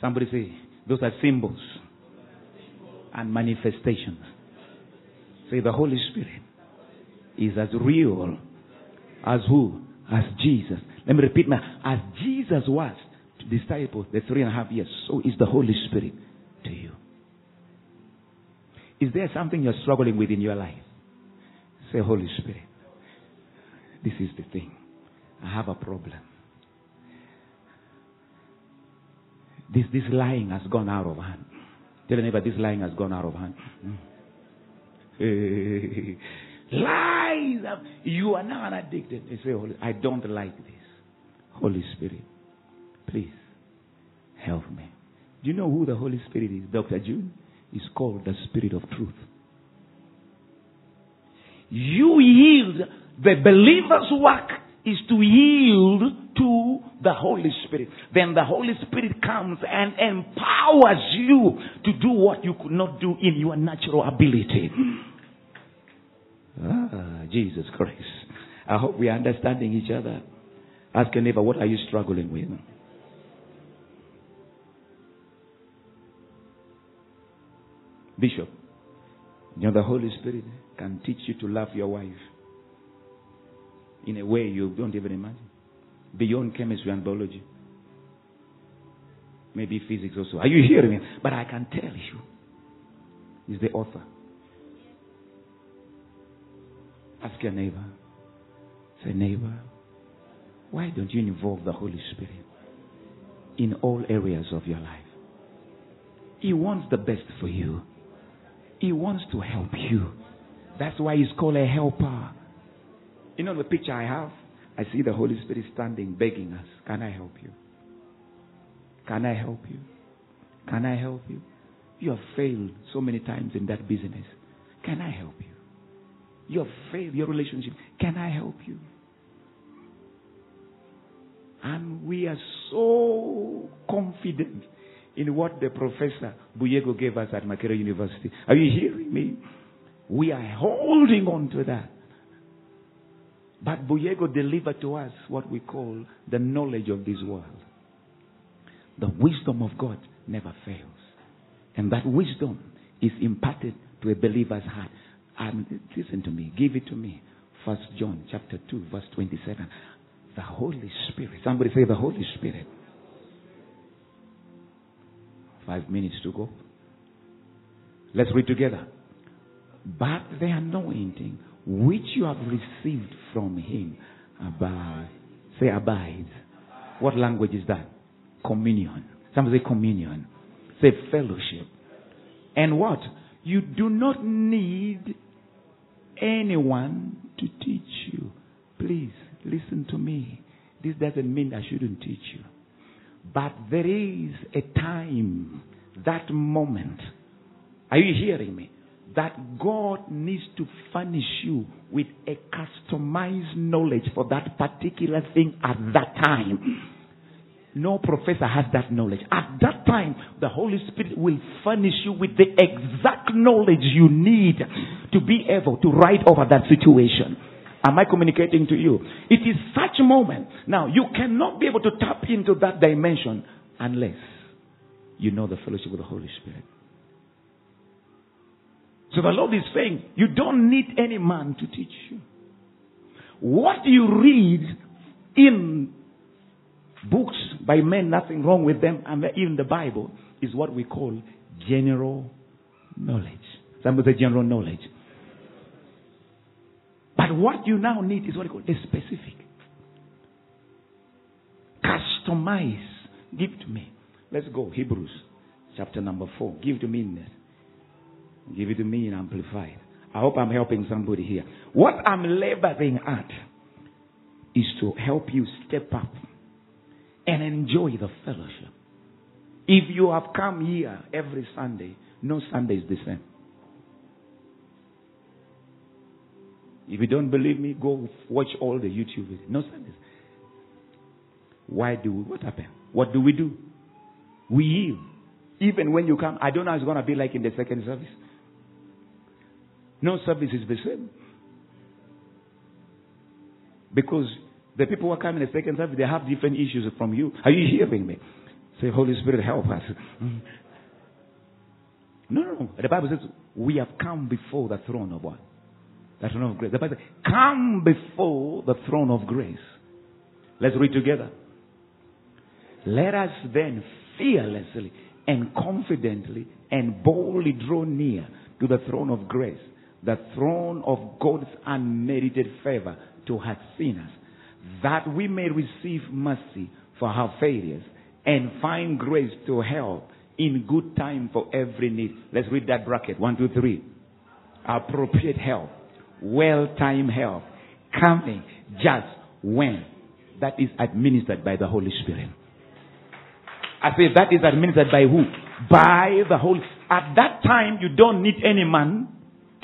Somebody say, those are symbols and manifestations. Say, the Holy Spirit is as real as who? As Jesus. Let me repeat now. As Jesus was to disciples the three and a half years, so is the Holy Spirit to you. Is there something you're struggling with in your life? Say, Holy Spirit, this is the thing. I have a problem. This, this lying has gone out of hand. Tell neighbor, this lying has gone out of hand. Lies! You are now an addicted. They say, I don't like this. Holy Spirit, please help me. Do you know who the Holy Spirit is? Dr. June is called the Spirit of Truth. You yield the believer's work is to yield to the Holy Spirit. Then the Holy Spirit comes and empowers you to do what you could not do in your natural ability. Ah, Jesus Christ. I hope we are understanding each other. Ask your neighbor, what are you struggling with? Bishop, you know the Holy Spirit can teach you to love your wife in a way you don't even imagine. Beyond chemistry and biology. Maybe physics also. Are you hearing me? But I can tell you, he's the author. Ask your neighbor. Say, neighbor, why don't you involve the Holy Spirit in all areas of your life? He wants the best for you. He wants to help you. That's why he's called a helper. You know the picture I have? I see the Holy Spirit standing, begging us, Can I help you? Can I help you? Can I help you? You have failed so many times in that business. Can I help you? You have failed your relationship. Can I help you? And we are so confident in what the professor Buyego gave us at Makerere University. Are you hearing me? We are holding on to that. But Buyego delivered to us what we call the knowledge of this world. The wisdom of God never fails. And that wisdom is imparted to a believer's heart. And listen to me, give it to me. First John chapter 2, verse 27. The Holy Spirit. Somebody say the Holy Spirit. Five minutes to go. Let's read together. But the anointing which you have received from him abide. Say abide. What language is that? Communion. Some say communion. Say fellowship. And what? You do not need anyone to teach you. Please listen to me. This doesn't mean I shouldn't teach you. But there is a time, that moment. Are you hearing me? That God needs to furnish you with a customized knowledge for that particular thing at that time. No professor has that knowledge. At that time, the Holy Spirit will furnish you with the exact knowledge you need to be able to ride over that situation. Am I communicating to you? It is such a moment. Now, you cannot be able to tap into that dimension unless you know the fellowship of the Holy Spirit. So the Lord is saying, you don't need any man to teach you. What you read in books by men, nothing wrong with them, and even the Bible is what we call general knowledge. Some say general knowledge. But what you now need is what we call the specific. Customize. Give to me. Let's go. Hebrews chapter number 4. Give to me. Give it to me in Amplified. I hope I'm helping somebody here. What I'm laboring at is to help you step up and enjoy the fellowship. If you have come here every Sunday, no Sunday is the same. If you don't believe me, go watch all the YouTube videos. No Sundays. Why do we, what happened? What do we do? We yield. Even when you come, I don't know how it's going to be like in the second service. No service is the same. Because the people who are coming in the second service, they have different issues from you. Are you hearing me? Say, Holy Spirit, help us. No, no, no. The Bible says we have come before the throne of what? The throne of grace. The Bible says, come before the throne of grace. Let's read together. Let us then fearlessly and confidently and boldly draw near to the throne of grace, the throne of God's unmerited favor to her sinners that we may receive mercy for our failures and find grace to help in good time for every need. Let's read that bracket. One, two, three. Appropriate help. Well timed help. Coming just when that is administered by the Holy Spirit. I say that is administered by who? By the Holy. At that time, you don't need any man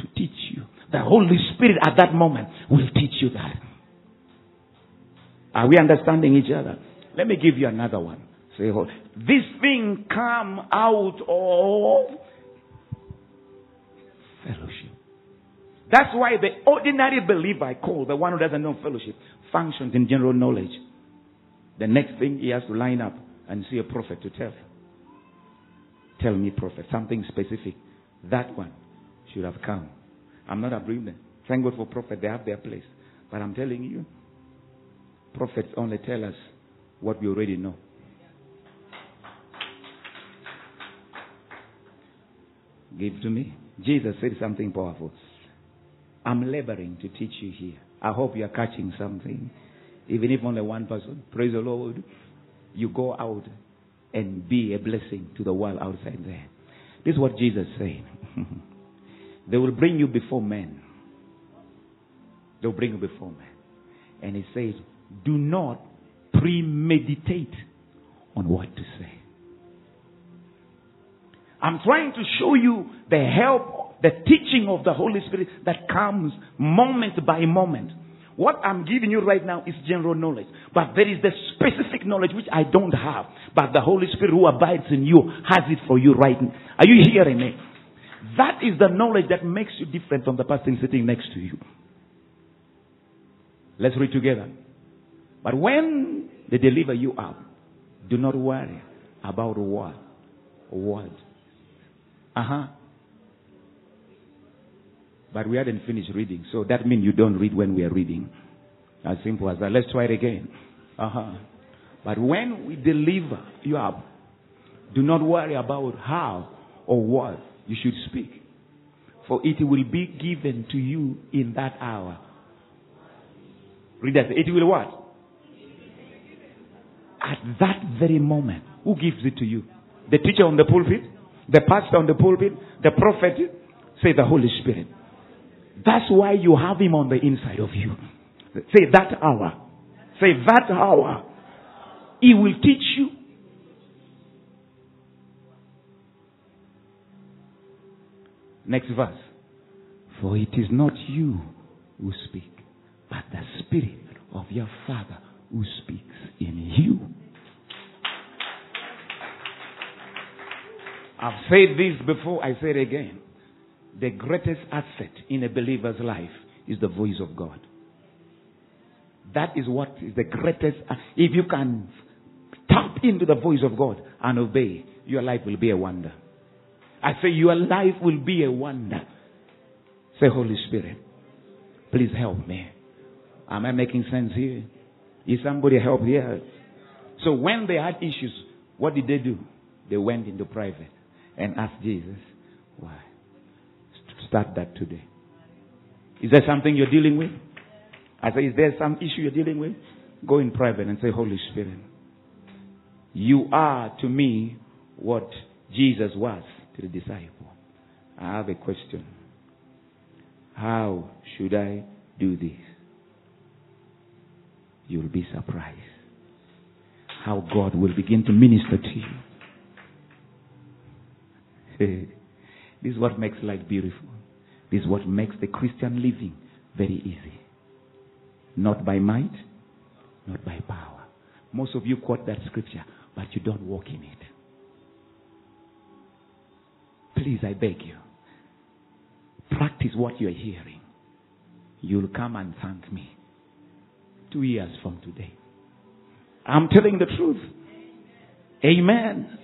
to teach you. The Holy Spirit at that moment will teach you that. Are we understanding each other? Let me give you another one. Say, this thing come out of fellowship. That's why the ordinary believer I call, the one who doesn't know fellowship, functions in general knowledge. The next thing he has to line up and see a prophet to tell him. Tell me, prophet, something specific. That one should have come. I'm not agreeing. Thank God for prophet, they have their place. But I'm telling you, Prophets only tell us what we already know. Give to me. Jesus said something powerful. I'm laboring to teach you here. I hope you are catching something. Even if only one person. Praise the Lord. You go out and be a blessing to the world outside there. This is what Jesus said. they will bring you before men. They'll bring you before men. And he says, do not premeditate on what to say. I'm trying to show you the help, the teaching of the Holy Spirit that comes moment by moment. What I'm giving you right now is general knowledge. But there is the specific knowledge which I don't have. But the Holy Spirit who abides in you has it for you right now. Are you hearing me? That is the knowledge that makes you different from the person sitting next to you. Let's read together. But when they deliver you up, do not worry about what? What? Uh huh. But we hadn't finished reading, so that means you don't read when we are reading. As simple as that. Let's try it again. Uh huh. But when we deliver you up, do not worry about how or what you should speak. For it will be given to you in that hour. Read that. It will what? At that very moment. Who gives it to you? The teacher on the pulpit? The pastor on the pulpit? The prophet? Say the Holy Spirit. That's why you have him on the inside of you. Say that hour. Say that hour. He will teach you. Next verse. For it is not you who speak, but the Spirit of your Father who speaks in you. I've said this before, I say it again. The greatest asset in a believer's life is the voice of God. That is what is the greatest. If you can tap into the voice of God and obey, your life will be a wonder. I say your life will be a wonder. Say, Holy Spirit, please help me. Am I making sense here? Is somebody help here? So when they had issues, what did they do? They went into private and asked Jesus, why? Start that today. Is there something you're dealing with? I say, is there some issue you're dealing with? Go in private and say, Holy Spirit, you are to me what Jesus was to the disciple. I have a question. How should I do this? You'll be surprised how God will begin to minister to you. this is what makes life beautiful. This is what makes the Christian living very easy. Not by might, not by power. Most of you quote that scripture, but you don't walk in it. Please, I beg you, practice what you're hearing. You'll come and thank me two years from today. I'm telling the truth. Amen.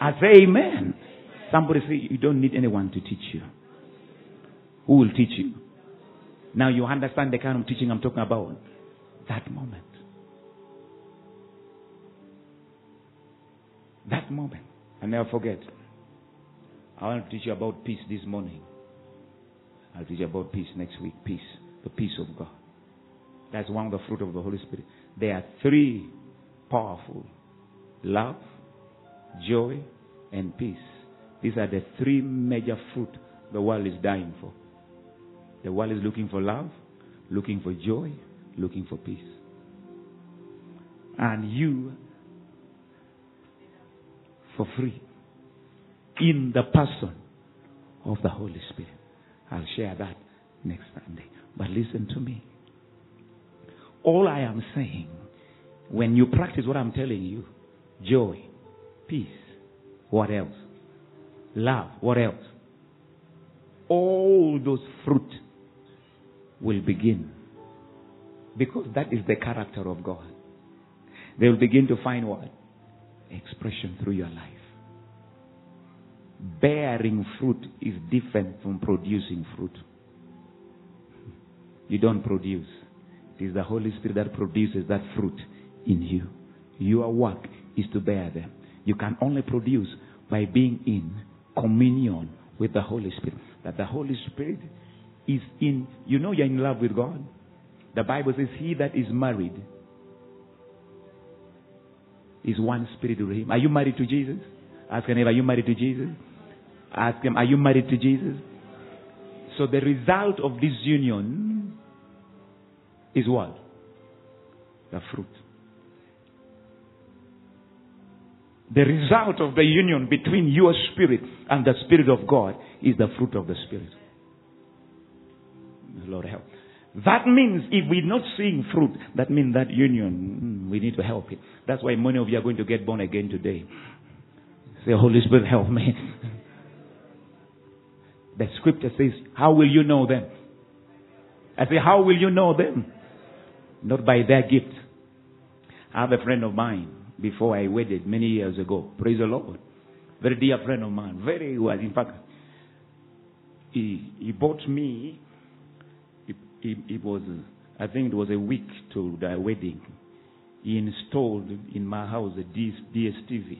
I say amen. Somebody say you don't need anyone to teach you. Who will teach you? Now you understand the kind of teaching I'm talking about. That moment. That moment. I never forget. I want to teach you about peace this morning. I'll teach you about peace next week. Peace. The peace of God. That's one of the fruit of the Holy Spirit. There are three powerful love, joy, and peace. These are the three major fruit the world is dying for. The world is looking for love, looking for joy, looking for peace. And you, for free, in the person of the Holy Spirit. I'll share that next Sunday. But listen to me. All I am saying, when you practice what I'm telling you, joy, peace, what else? Love, what else? All those fruit will begin. Because that is the character of God. They will begin to find what? Expression through your life. Bearing fruit is different from producing fruit. You don't produce. It is the Holy Spirit that produces that fruit in you. Your work is to bear them. You can only produce by being in communion with the Holy Spirit. That the Holy Spirit is in, you know, you're in love with God. The Bible says, He that is married is one spirit with Him. Are you married to Jesus? Ask him, are you married to Jesus? Ask him, are you married to Jesus? So the result of this union is what? The fruit. The result of the union between your spirit and the spirit of God is the fruit of the spirit. Lord help. That means if we're not seeing fruit, that means that union, mm, we need to help it. That's why many of you are going to get born again today. Say, Holy Spirit, help me. The scripture says, How will you know them? I say, How will you know them? Not by their gift. I have a friend of mine before I wedded many years ago. Praise the Lord. Very dear friend of mine. Very well. In fact, he, he bought me, it, was, I think it was a week to the wedding. He installed in my house a DS, DSTV.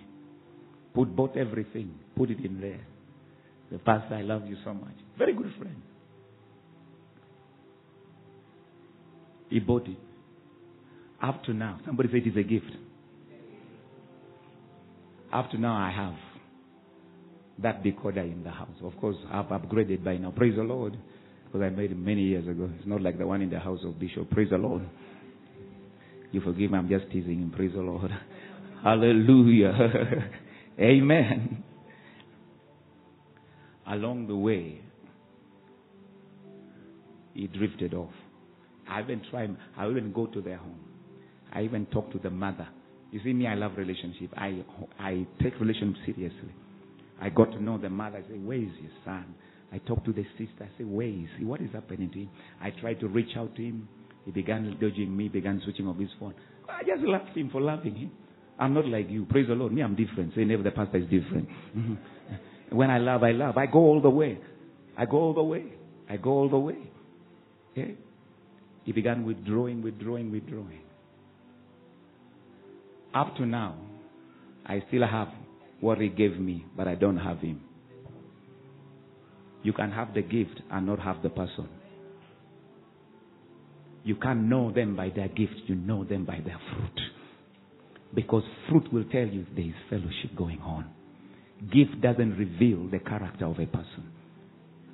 Put, bought everything, put it in there. The pastor, I love you so much. Very good friend. He bought it. Up to now, somebody said it's a gift. Up to now, I have that decoder in the house. Of course, I've upgraded by now. Praise the Lord. Because I made it many years ago. It's not like the one in the house of Bishop. Praise the Lord. You forgive me, I'm just teasing him. Praise the Lord. Hallelujah. Amen. Along the way, he drifted off. I even try, I even go to their home. I even talk to the mother. You see me, I love relationship. I, I take relationship seriously. I got to know the mother. I say, where is your son? I talk to the sister. I say, where is he? What is happening to him? I try to reach out to him. He began dodging me, began switching off his phone. I just loved him for loving him. I'm not like you. Praise the Lord. Me, I'm different. Say never the pastor is different. When I love, I love. I go all the way. I go all the way. I go all the way. He began withdrawing, withdrawing, withdrawing. Up to now, I still have what he gave me, but I don't have him. You can have the gift and not have the person. You can't know them by their gift, you know them by their fruit. Because fruit will tell you there is fellowship going on. Gift doesn't reveal the character of a person.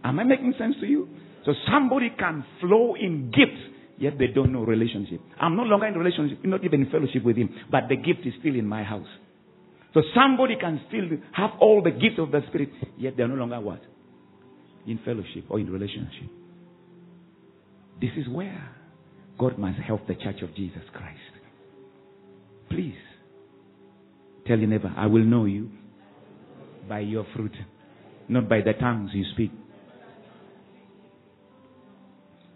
Am I making sense to you? So somebody can flow in gifts, yet they don't know relationship. I'm no longer in relationship, not even in fellowship with him, but the gift is still in my house. So somebody can still have all the gifts of the Spirit, yet they're no longer what? In fellowship or in relationship. This is where God must help the church of Jesus Christ. Please tell your neighbor, I will know you by your fruit, not by the tongues you speak.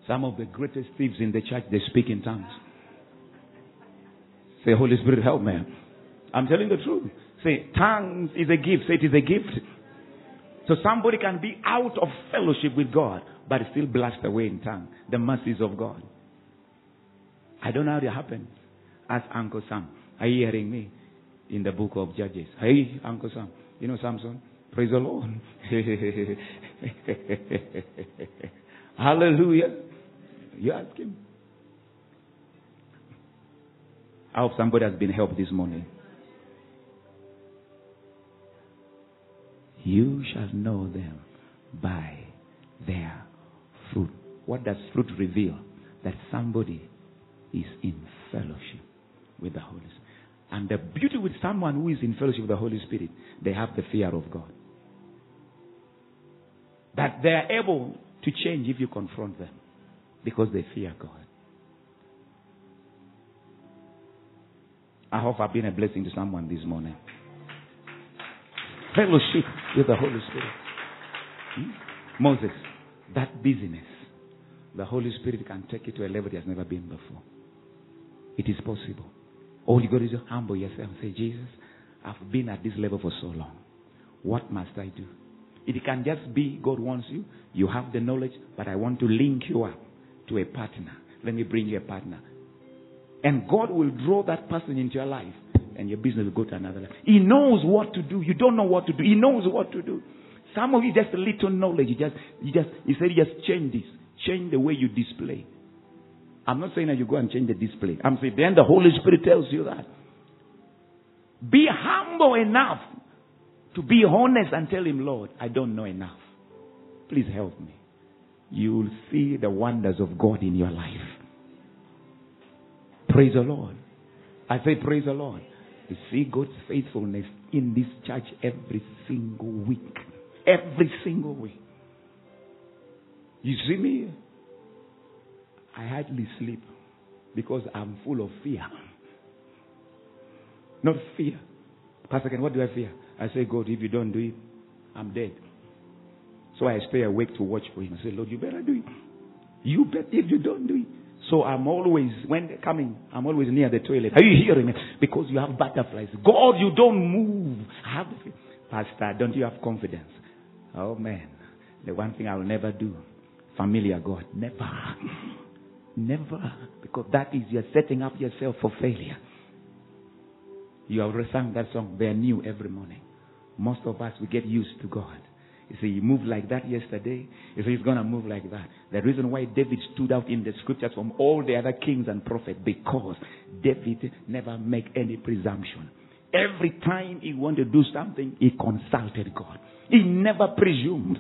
Some of the greatest thieves in the church, they speak in tongues. Say, Holy Spirit, help me. I'm telling the truth. Say, tongues is a gift. Say, it is a gift. So somebody can be out of fellowship with God, but still blast away in tongue. The mercies of God. I don't know how it happens. Ask Uncle Sam. Are you hearing me? In the book of Judges. Hey, Uncle Sam. You know Samson? Praise the Lord. Hallelujah. You ask him. I hope somebody has been helped this morning. You shall know them by their fruit. What does fruit reveal? That somebody is in fellowship with the Holy Spirit. And the beauty with someone who is in fellowship with the Holy Spirit, they have the fear of God. That they are able to change if you confront them because they fear God. I hope I've been a blessing to someone this morning. Fellowship with the Holy Spirit. Hmm? Moses, that busyness, the Holy Spirit can take you to a level it has never been before. It is possible. All you got to do humble yourself and say, Jesus, I've been at this level for so long. What must I do? It can just be God wants you. You have the knowledge, but I want to link you up to a partner. Let me bring you a partner. And God will draw that person into your life, and your business will go to another level. He knows what to do. You don't know what to do. He knows what to do. Some of you just a little knowledge. You just, you just, he said, just change this. Change the way you display. I'm not saying that you go and change the display. I'm saying then the Holy Spirit tells you that. Be humble enough to be honest and tell him, Lord, I don't know enough. Please help me. You will see the wonders of God in your life. Praise the Lord. I say, Praise the Lord. You see God's faithfulness in this church every single week. Every single week. You see me? I hardly sleep because I'm full of fear. Not fear. Pastor Ken, what do I fear? I say, God, if you don't do it, I'm dead. So I stay awake to watch for him. I say, Lord, you better do it. You bet if you don't do it. So I'm always, when they're coming, I'm always near the toilet. Are you hearing me? Because you have butterflies. God, you don't move. I have the Pastor, don't you have confidence? Oh man. The one thing I will never do. Familiar God. Never. Never. Because that is you're setting up yourself for failure. You have sung that song, they're new every morning. Most of us, we get used to God. You see, he moved like that yesterday. You see, he's going to move like that. The reason why David stood out in the scriptures from all the other kings and prophets, because David never make any presumption. Every time he wanted to do something, he consulted God. He never presumed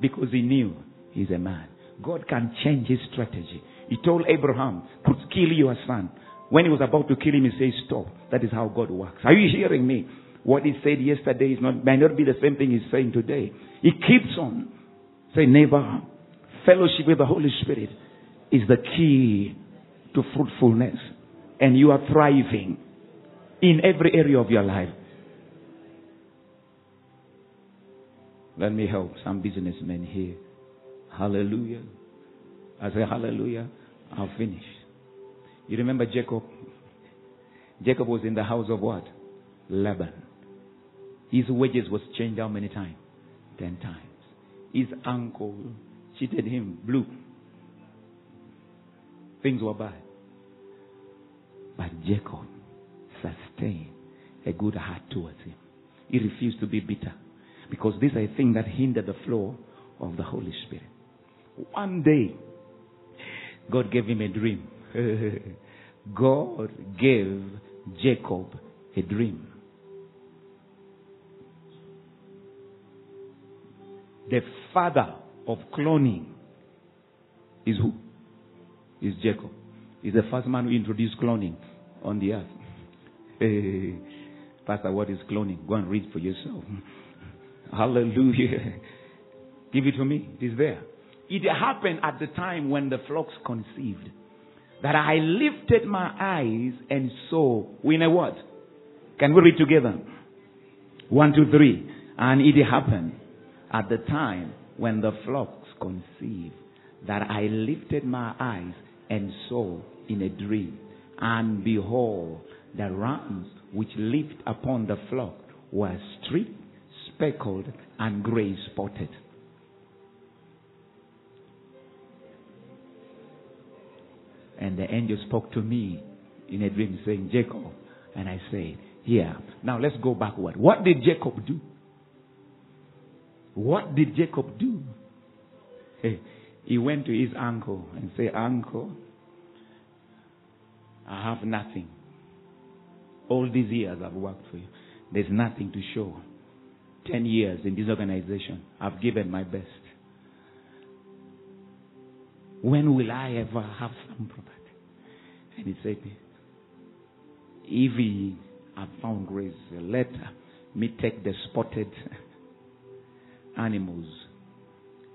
because he knew he's a man. God can change his strategy. He told Abraham, could kill your son. When he was about to kill him, he says, stop. That is how God works. Are you hearing me? What he said yesterday is not, might not be the same thing he's saying today. He keeps on. saying, neighbor, fellowship with the Holy Spirit is the key to fruitfulness. And you are thriving in every area of your life. Let me help some businessmen here. Hallelujah. I say hallelujah. I'll finish. You remember Jacob? Jacob was in the house of what? Laban. His wages was changed how many times? Ten times. His uncle cheated him, blue. Things were bad. But Jacob sustained a good heart towards him. He refused to be bitter. Because this is a thing that hindered the flow of the Holy Spirit. One day, God gave him a dream. God gave Jacob a dream. The father of cloning is who? Is Jacob. He's the first man who introduced cloning on the earth. Pastor, what is cloning? Go and read for yourself. Hallelujah. Give it to me. It is there. It happened at the time when the flocks conceived that I lifted my eyes and saw. We know what? Can we read together? One, two, three. And it happened at the time when the flocks conceived that I lifted my eyes and saw in a dream. And behold, the rams which lived upon the flock were streaked, speckled, and gray spotted. And the angel spoke to me in a dream saying, Jacob. And I said, Yeah. Now let's go backward. What did Jacob do? What did Jacob do? He went to his uncle and said, Uncle, I have nothing. All these years I've worked for you. There's nothing to show. Ten years in this organization, I've given my best. When will I ever have some property? And he said, If he have found grace, let me take the spotted animals.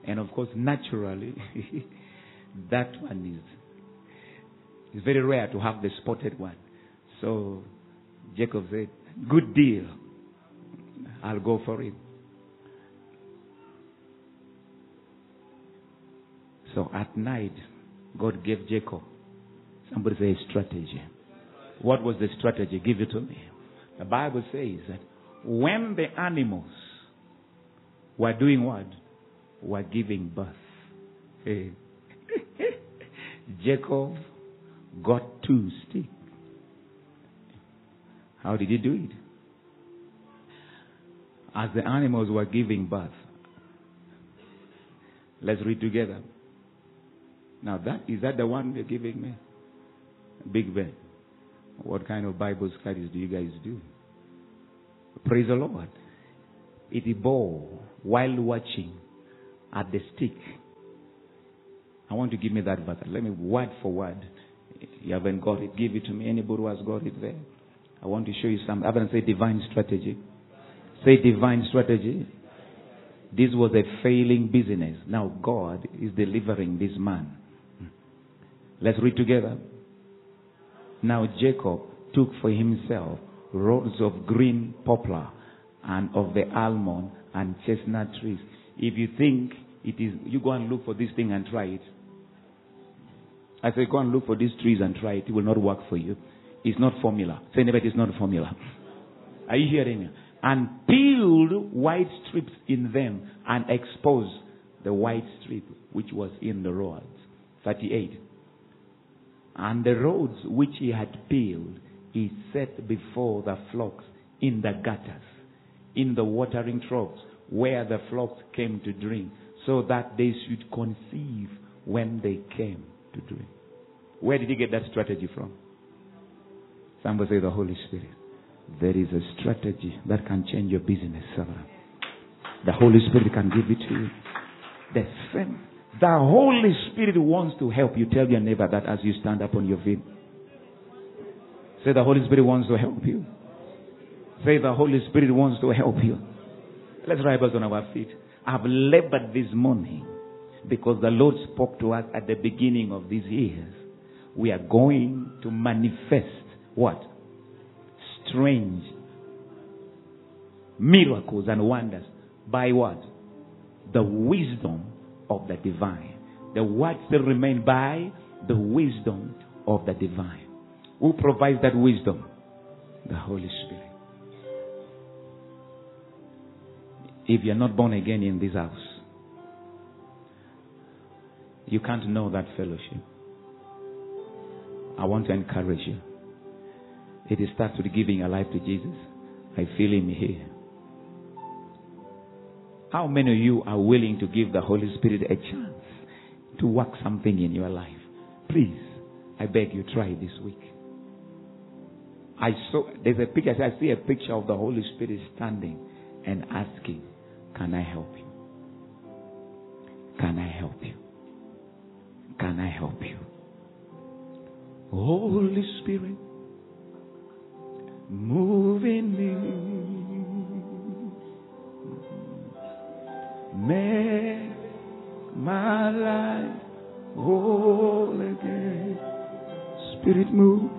And of course, naturally, that one is it's very rare to have the spotted one. So Jacob said, Good deal. I'll go for it. So at night, God gave Jacob, somebody say strategy. What was the strategy? Give it to me. The Bible says that when the animals were doing what? Were giving birth. Hey. Jacob got two sticks. How did he do it? As the animals were giving birth. Let's read together. Now that is that the one you're giving me? Big Ben. What kind of Bible studies do you guys do? Praise the Lord. It bore while watching at the stick. I want to give me that verse. Let me word for word. You haven't got it. Give it to me. Anybody who has got it there. I want to show you some. I haven't say divine strategy. Say divine strategy. This was a failing business. Now God is delivering this man. Let's read together. Now Jacob took for himself rods of green poplar and of the almond and chestnut trees. If you think it is, you go and look for this thing and try it. I say, go and look for these trees and try it. It will not work for you. It's not formula. Say, never, it's not formula. Are you hearing me? And peeled white strips in them and exposed the white strip which was in the rods. 38. And the roads which he had peeled, he set before the flocks in the gutters, in the watering troughs, where the flocks came to drink, so that they should conceive when they came to drink. Where did he get that strategy from? Somebody say the Holy Spirit. There is a strategy that can change your business, Sarah. The Holy Spirit can give it to you. The same. The Holy Spirit wants to help you. Tell your neighbor that as you stand up on your feet. Say the Holy Spirit wants to help you. Say the Holy Spirit wants to help you. Let's rise on our feet. I've labored this morning because the Lord spoke to us at the beginning of these years. We are going to manifest what? Strange miracles and wonders by what? The wisdom of the divine. The words still remain by the wisdom of the divine. Who provides that wisdom? The Holy Spirit. If you're not born again in this house, you can't know that fellowship. I want to encourage you. It starts with giving your life to Jesus. I feel him here. How many of you are willing to give the Holy Spirit a chance to work something in your life? Please, I beg you, try this week. I saw, there's a picture, I see a picture of the Holy Spirit standing and asking, Can I help you? Can I help you? Can I help you? Holy Spirit, move in me. Make my life whole again. Spirit move.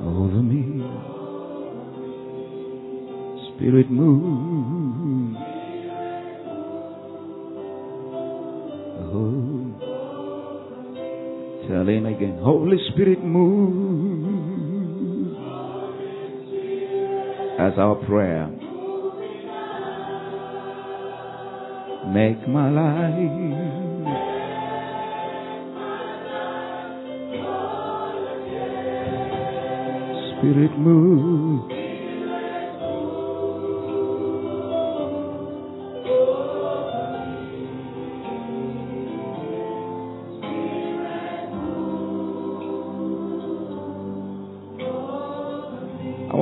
Over me. Spirit move. Oh. Tell him again. Holy Spirit move. As our prayer. Make my life. Spirit move.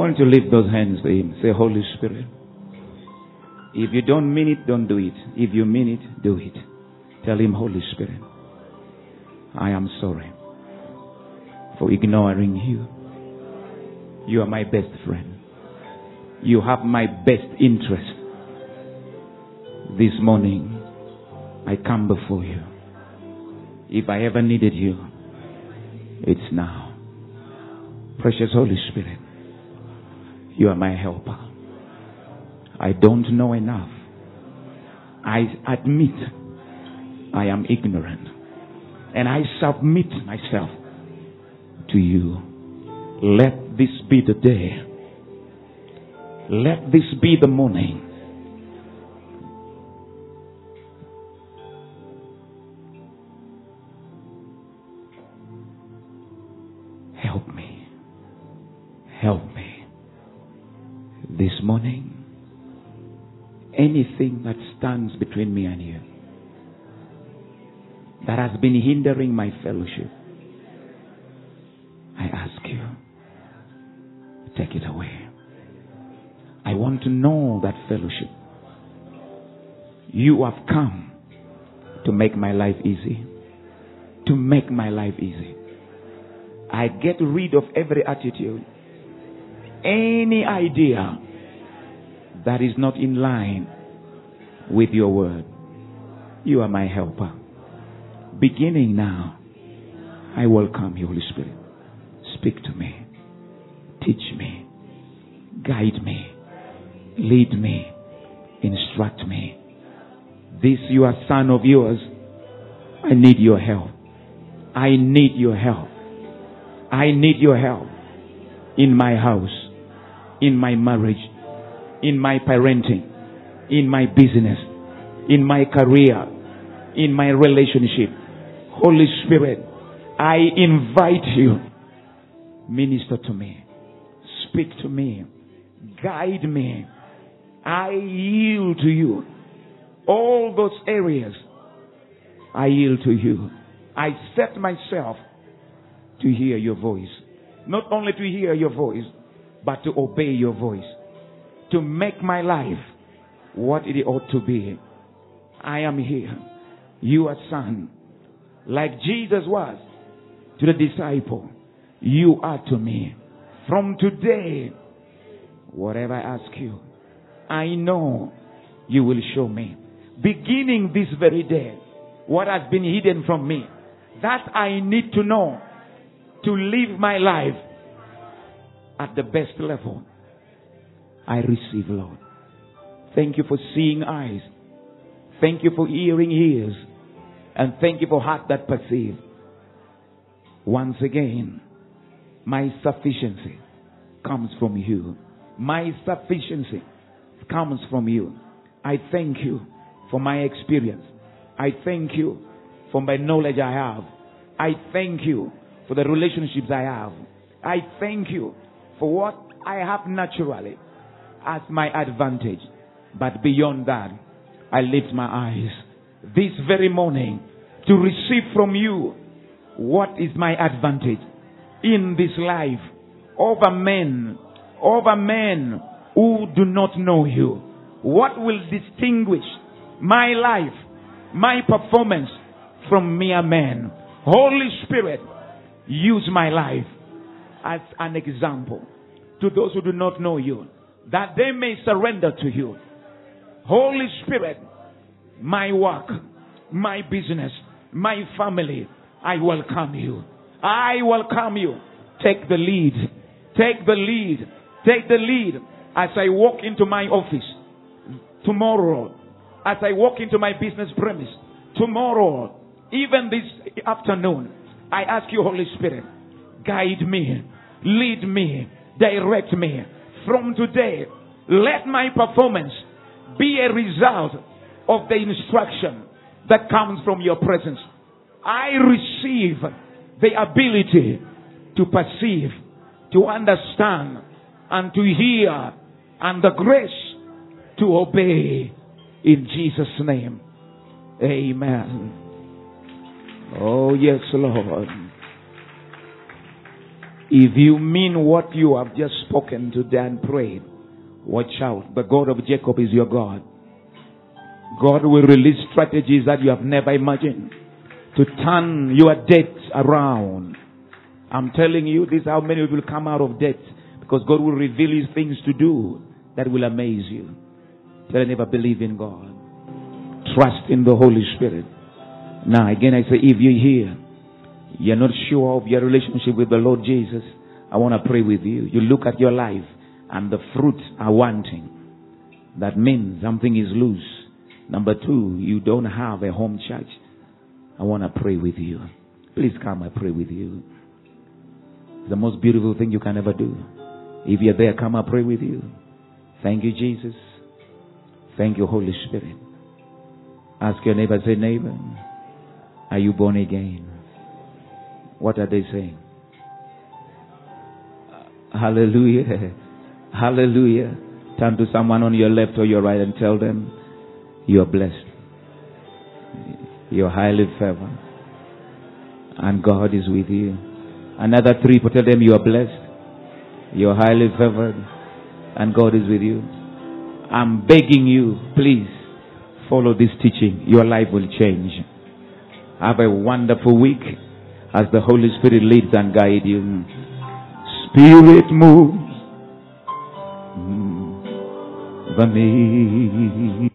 Want you to lift those hands to Him. Say, Holy Spirit. If you don't mean it, don't do it. If you mean it, do it. Tell Him, Holy Spirit, I am sorry for ignoring you. You are my best friend. You have my best interest. This morning, I come before you. If I ever needed you, it's now. Precious Holy Spirit, you are my helper. I don't know enough. I admit I am ignorant. And I submit myself to you. Let this be the day. Let this be the morning. Morning, anything that stands between me and you, that has been hindering my fellowship, I ask you, take it away. I want to know that fellowship. You have come to make my life easy. To make my life easy. I get rid of every attitude, any idea that is not in line with your word. You are my helper. Beginning now, I welcome you, Holy Spirit. Speak to me. Teach me. Guide me. Lead me. Instruct me. This you are son of yours. I need your help. I need your help. I need your help in my house, in my marriage, in my parenting, in my business, in my career, in my relationship. Holy Spirit, I invite you. Minister to me. Speak to me. Guide me. I yield to you. All those areas, I yield to you. I set myself to hear your voice. Not only to hear your voice, but to obey your voice. To make my life what it ought to be. I am here. You are son. Like Jesus was to the disciple. You are to me. From today, whatever I ask you, I know you will show me. Beginning this very day, what has been hidden from me, that I need to know to live my life at the best level. I receive, Lord. Thank you for seeing eyes. Thank you for hearing ears. And thank you for heart that perceive. Once again, my sufficiency comes from you. My sufficiency comes from you. I thank you for my experience. I thank you for my knowledge I have. I thank you for the relationships I have. I thank you for what I have naturally as my advantage. But beyond that, I lift my eyes this very morning to receive from you what is my advantage in this life over men, over men who do not know you. What will distinguish my life, my performance from mere men? Holy Spirit, use my life as an example to those who do not know you, that they may surrender to you. Holy Spirit, my work, my business, my family, I welcome you. I welcome you. Take the lead. Take the lead. Take the lead as I walk into my office tomorrow, as I walk into my business premise tomorrow, even this afternoon. I ask you, Holy Spirit, guide me, lead me, direct me. From today, let my performance be a result of the instruction that comes from your presence. I receive the ability to perceive, to understand, and to hear, and the grace to obey in Jesus' name. Amen. Oh, yes, Lord. If you mean what you have just spoken today and prayed, watch out. The God of Jacob is your God. God will release strategies that you have never imagined to turn your debt around. I'm telling you, this is how many will come out of debt because God will reveal His things to do that will amaze you. Tell never believe in God. Trust in the Holy Spirit. Now, again, I say, if you're here, you're not sure of your relationship with the Lord Jesus, I want to pray with you. You look at your life and the fruits are wanting. That means something is loose. Number two, you don't have a home church. I want to pray with you. Please come, I pray with you. It's the most beautiful thing you can ever do. If you're there, come, I pray with you. Thank you, Jesus. Thank you, Holy Spirit. Ask your neighbor, say, neighbor, are you born again? What are they saying? Hallelujah. Hallelujah. Turn to someone on your left or your right and tell them, you are blessed. You're highly favored. And God is with you. Another three, tell them you are blessed. You're highly favored. And God is with you. I'm begging you, please follow this teaching. Your life will change. Have a wonderful week as the Holy Spirit leads and guides you. Spirit moves mm, me.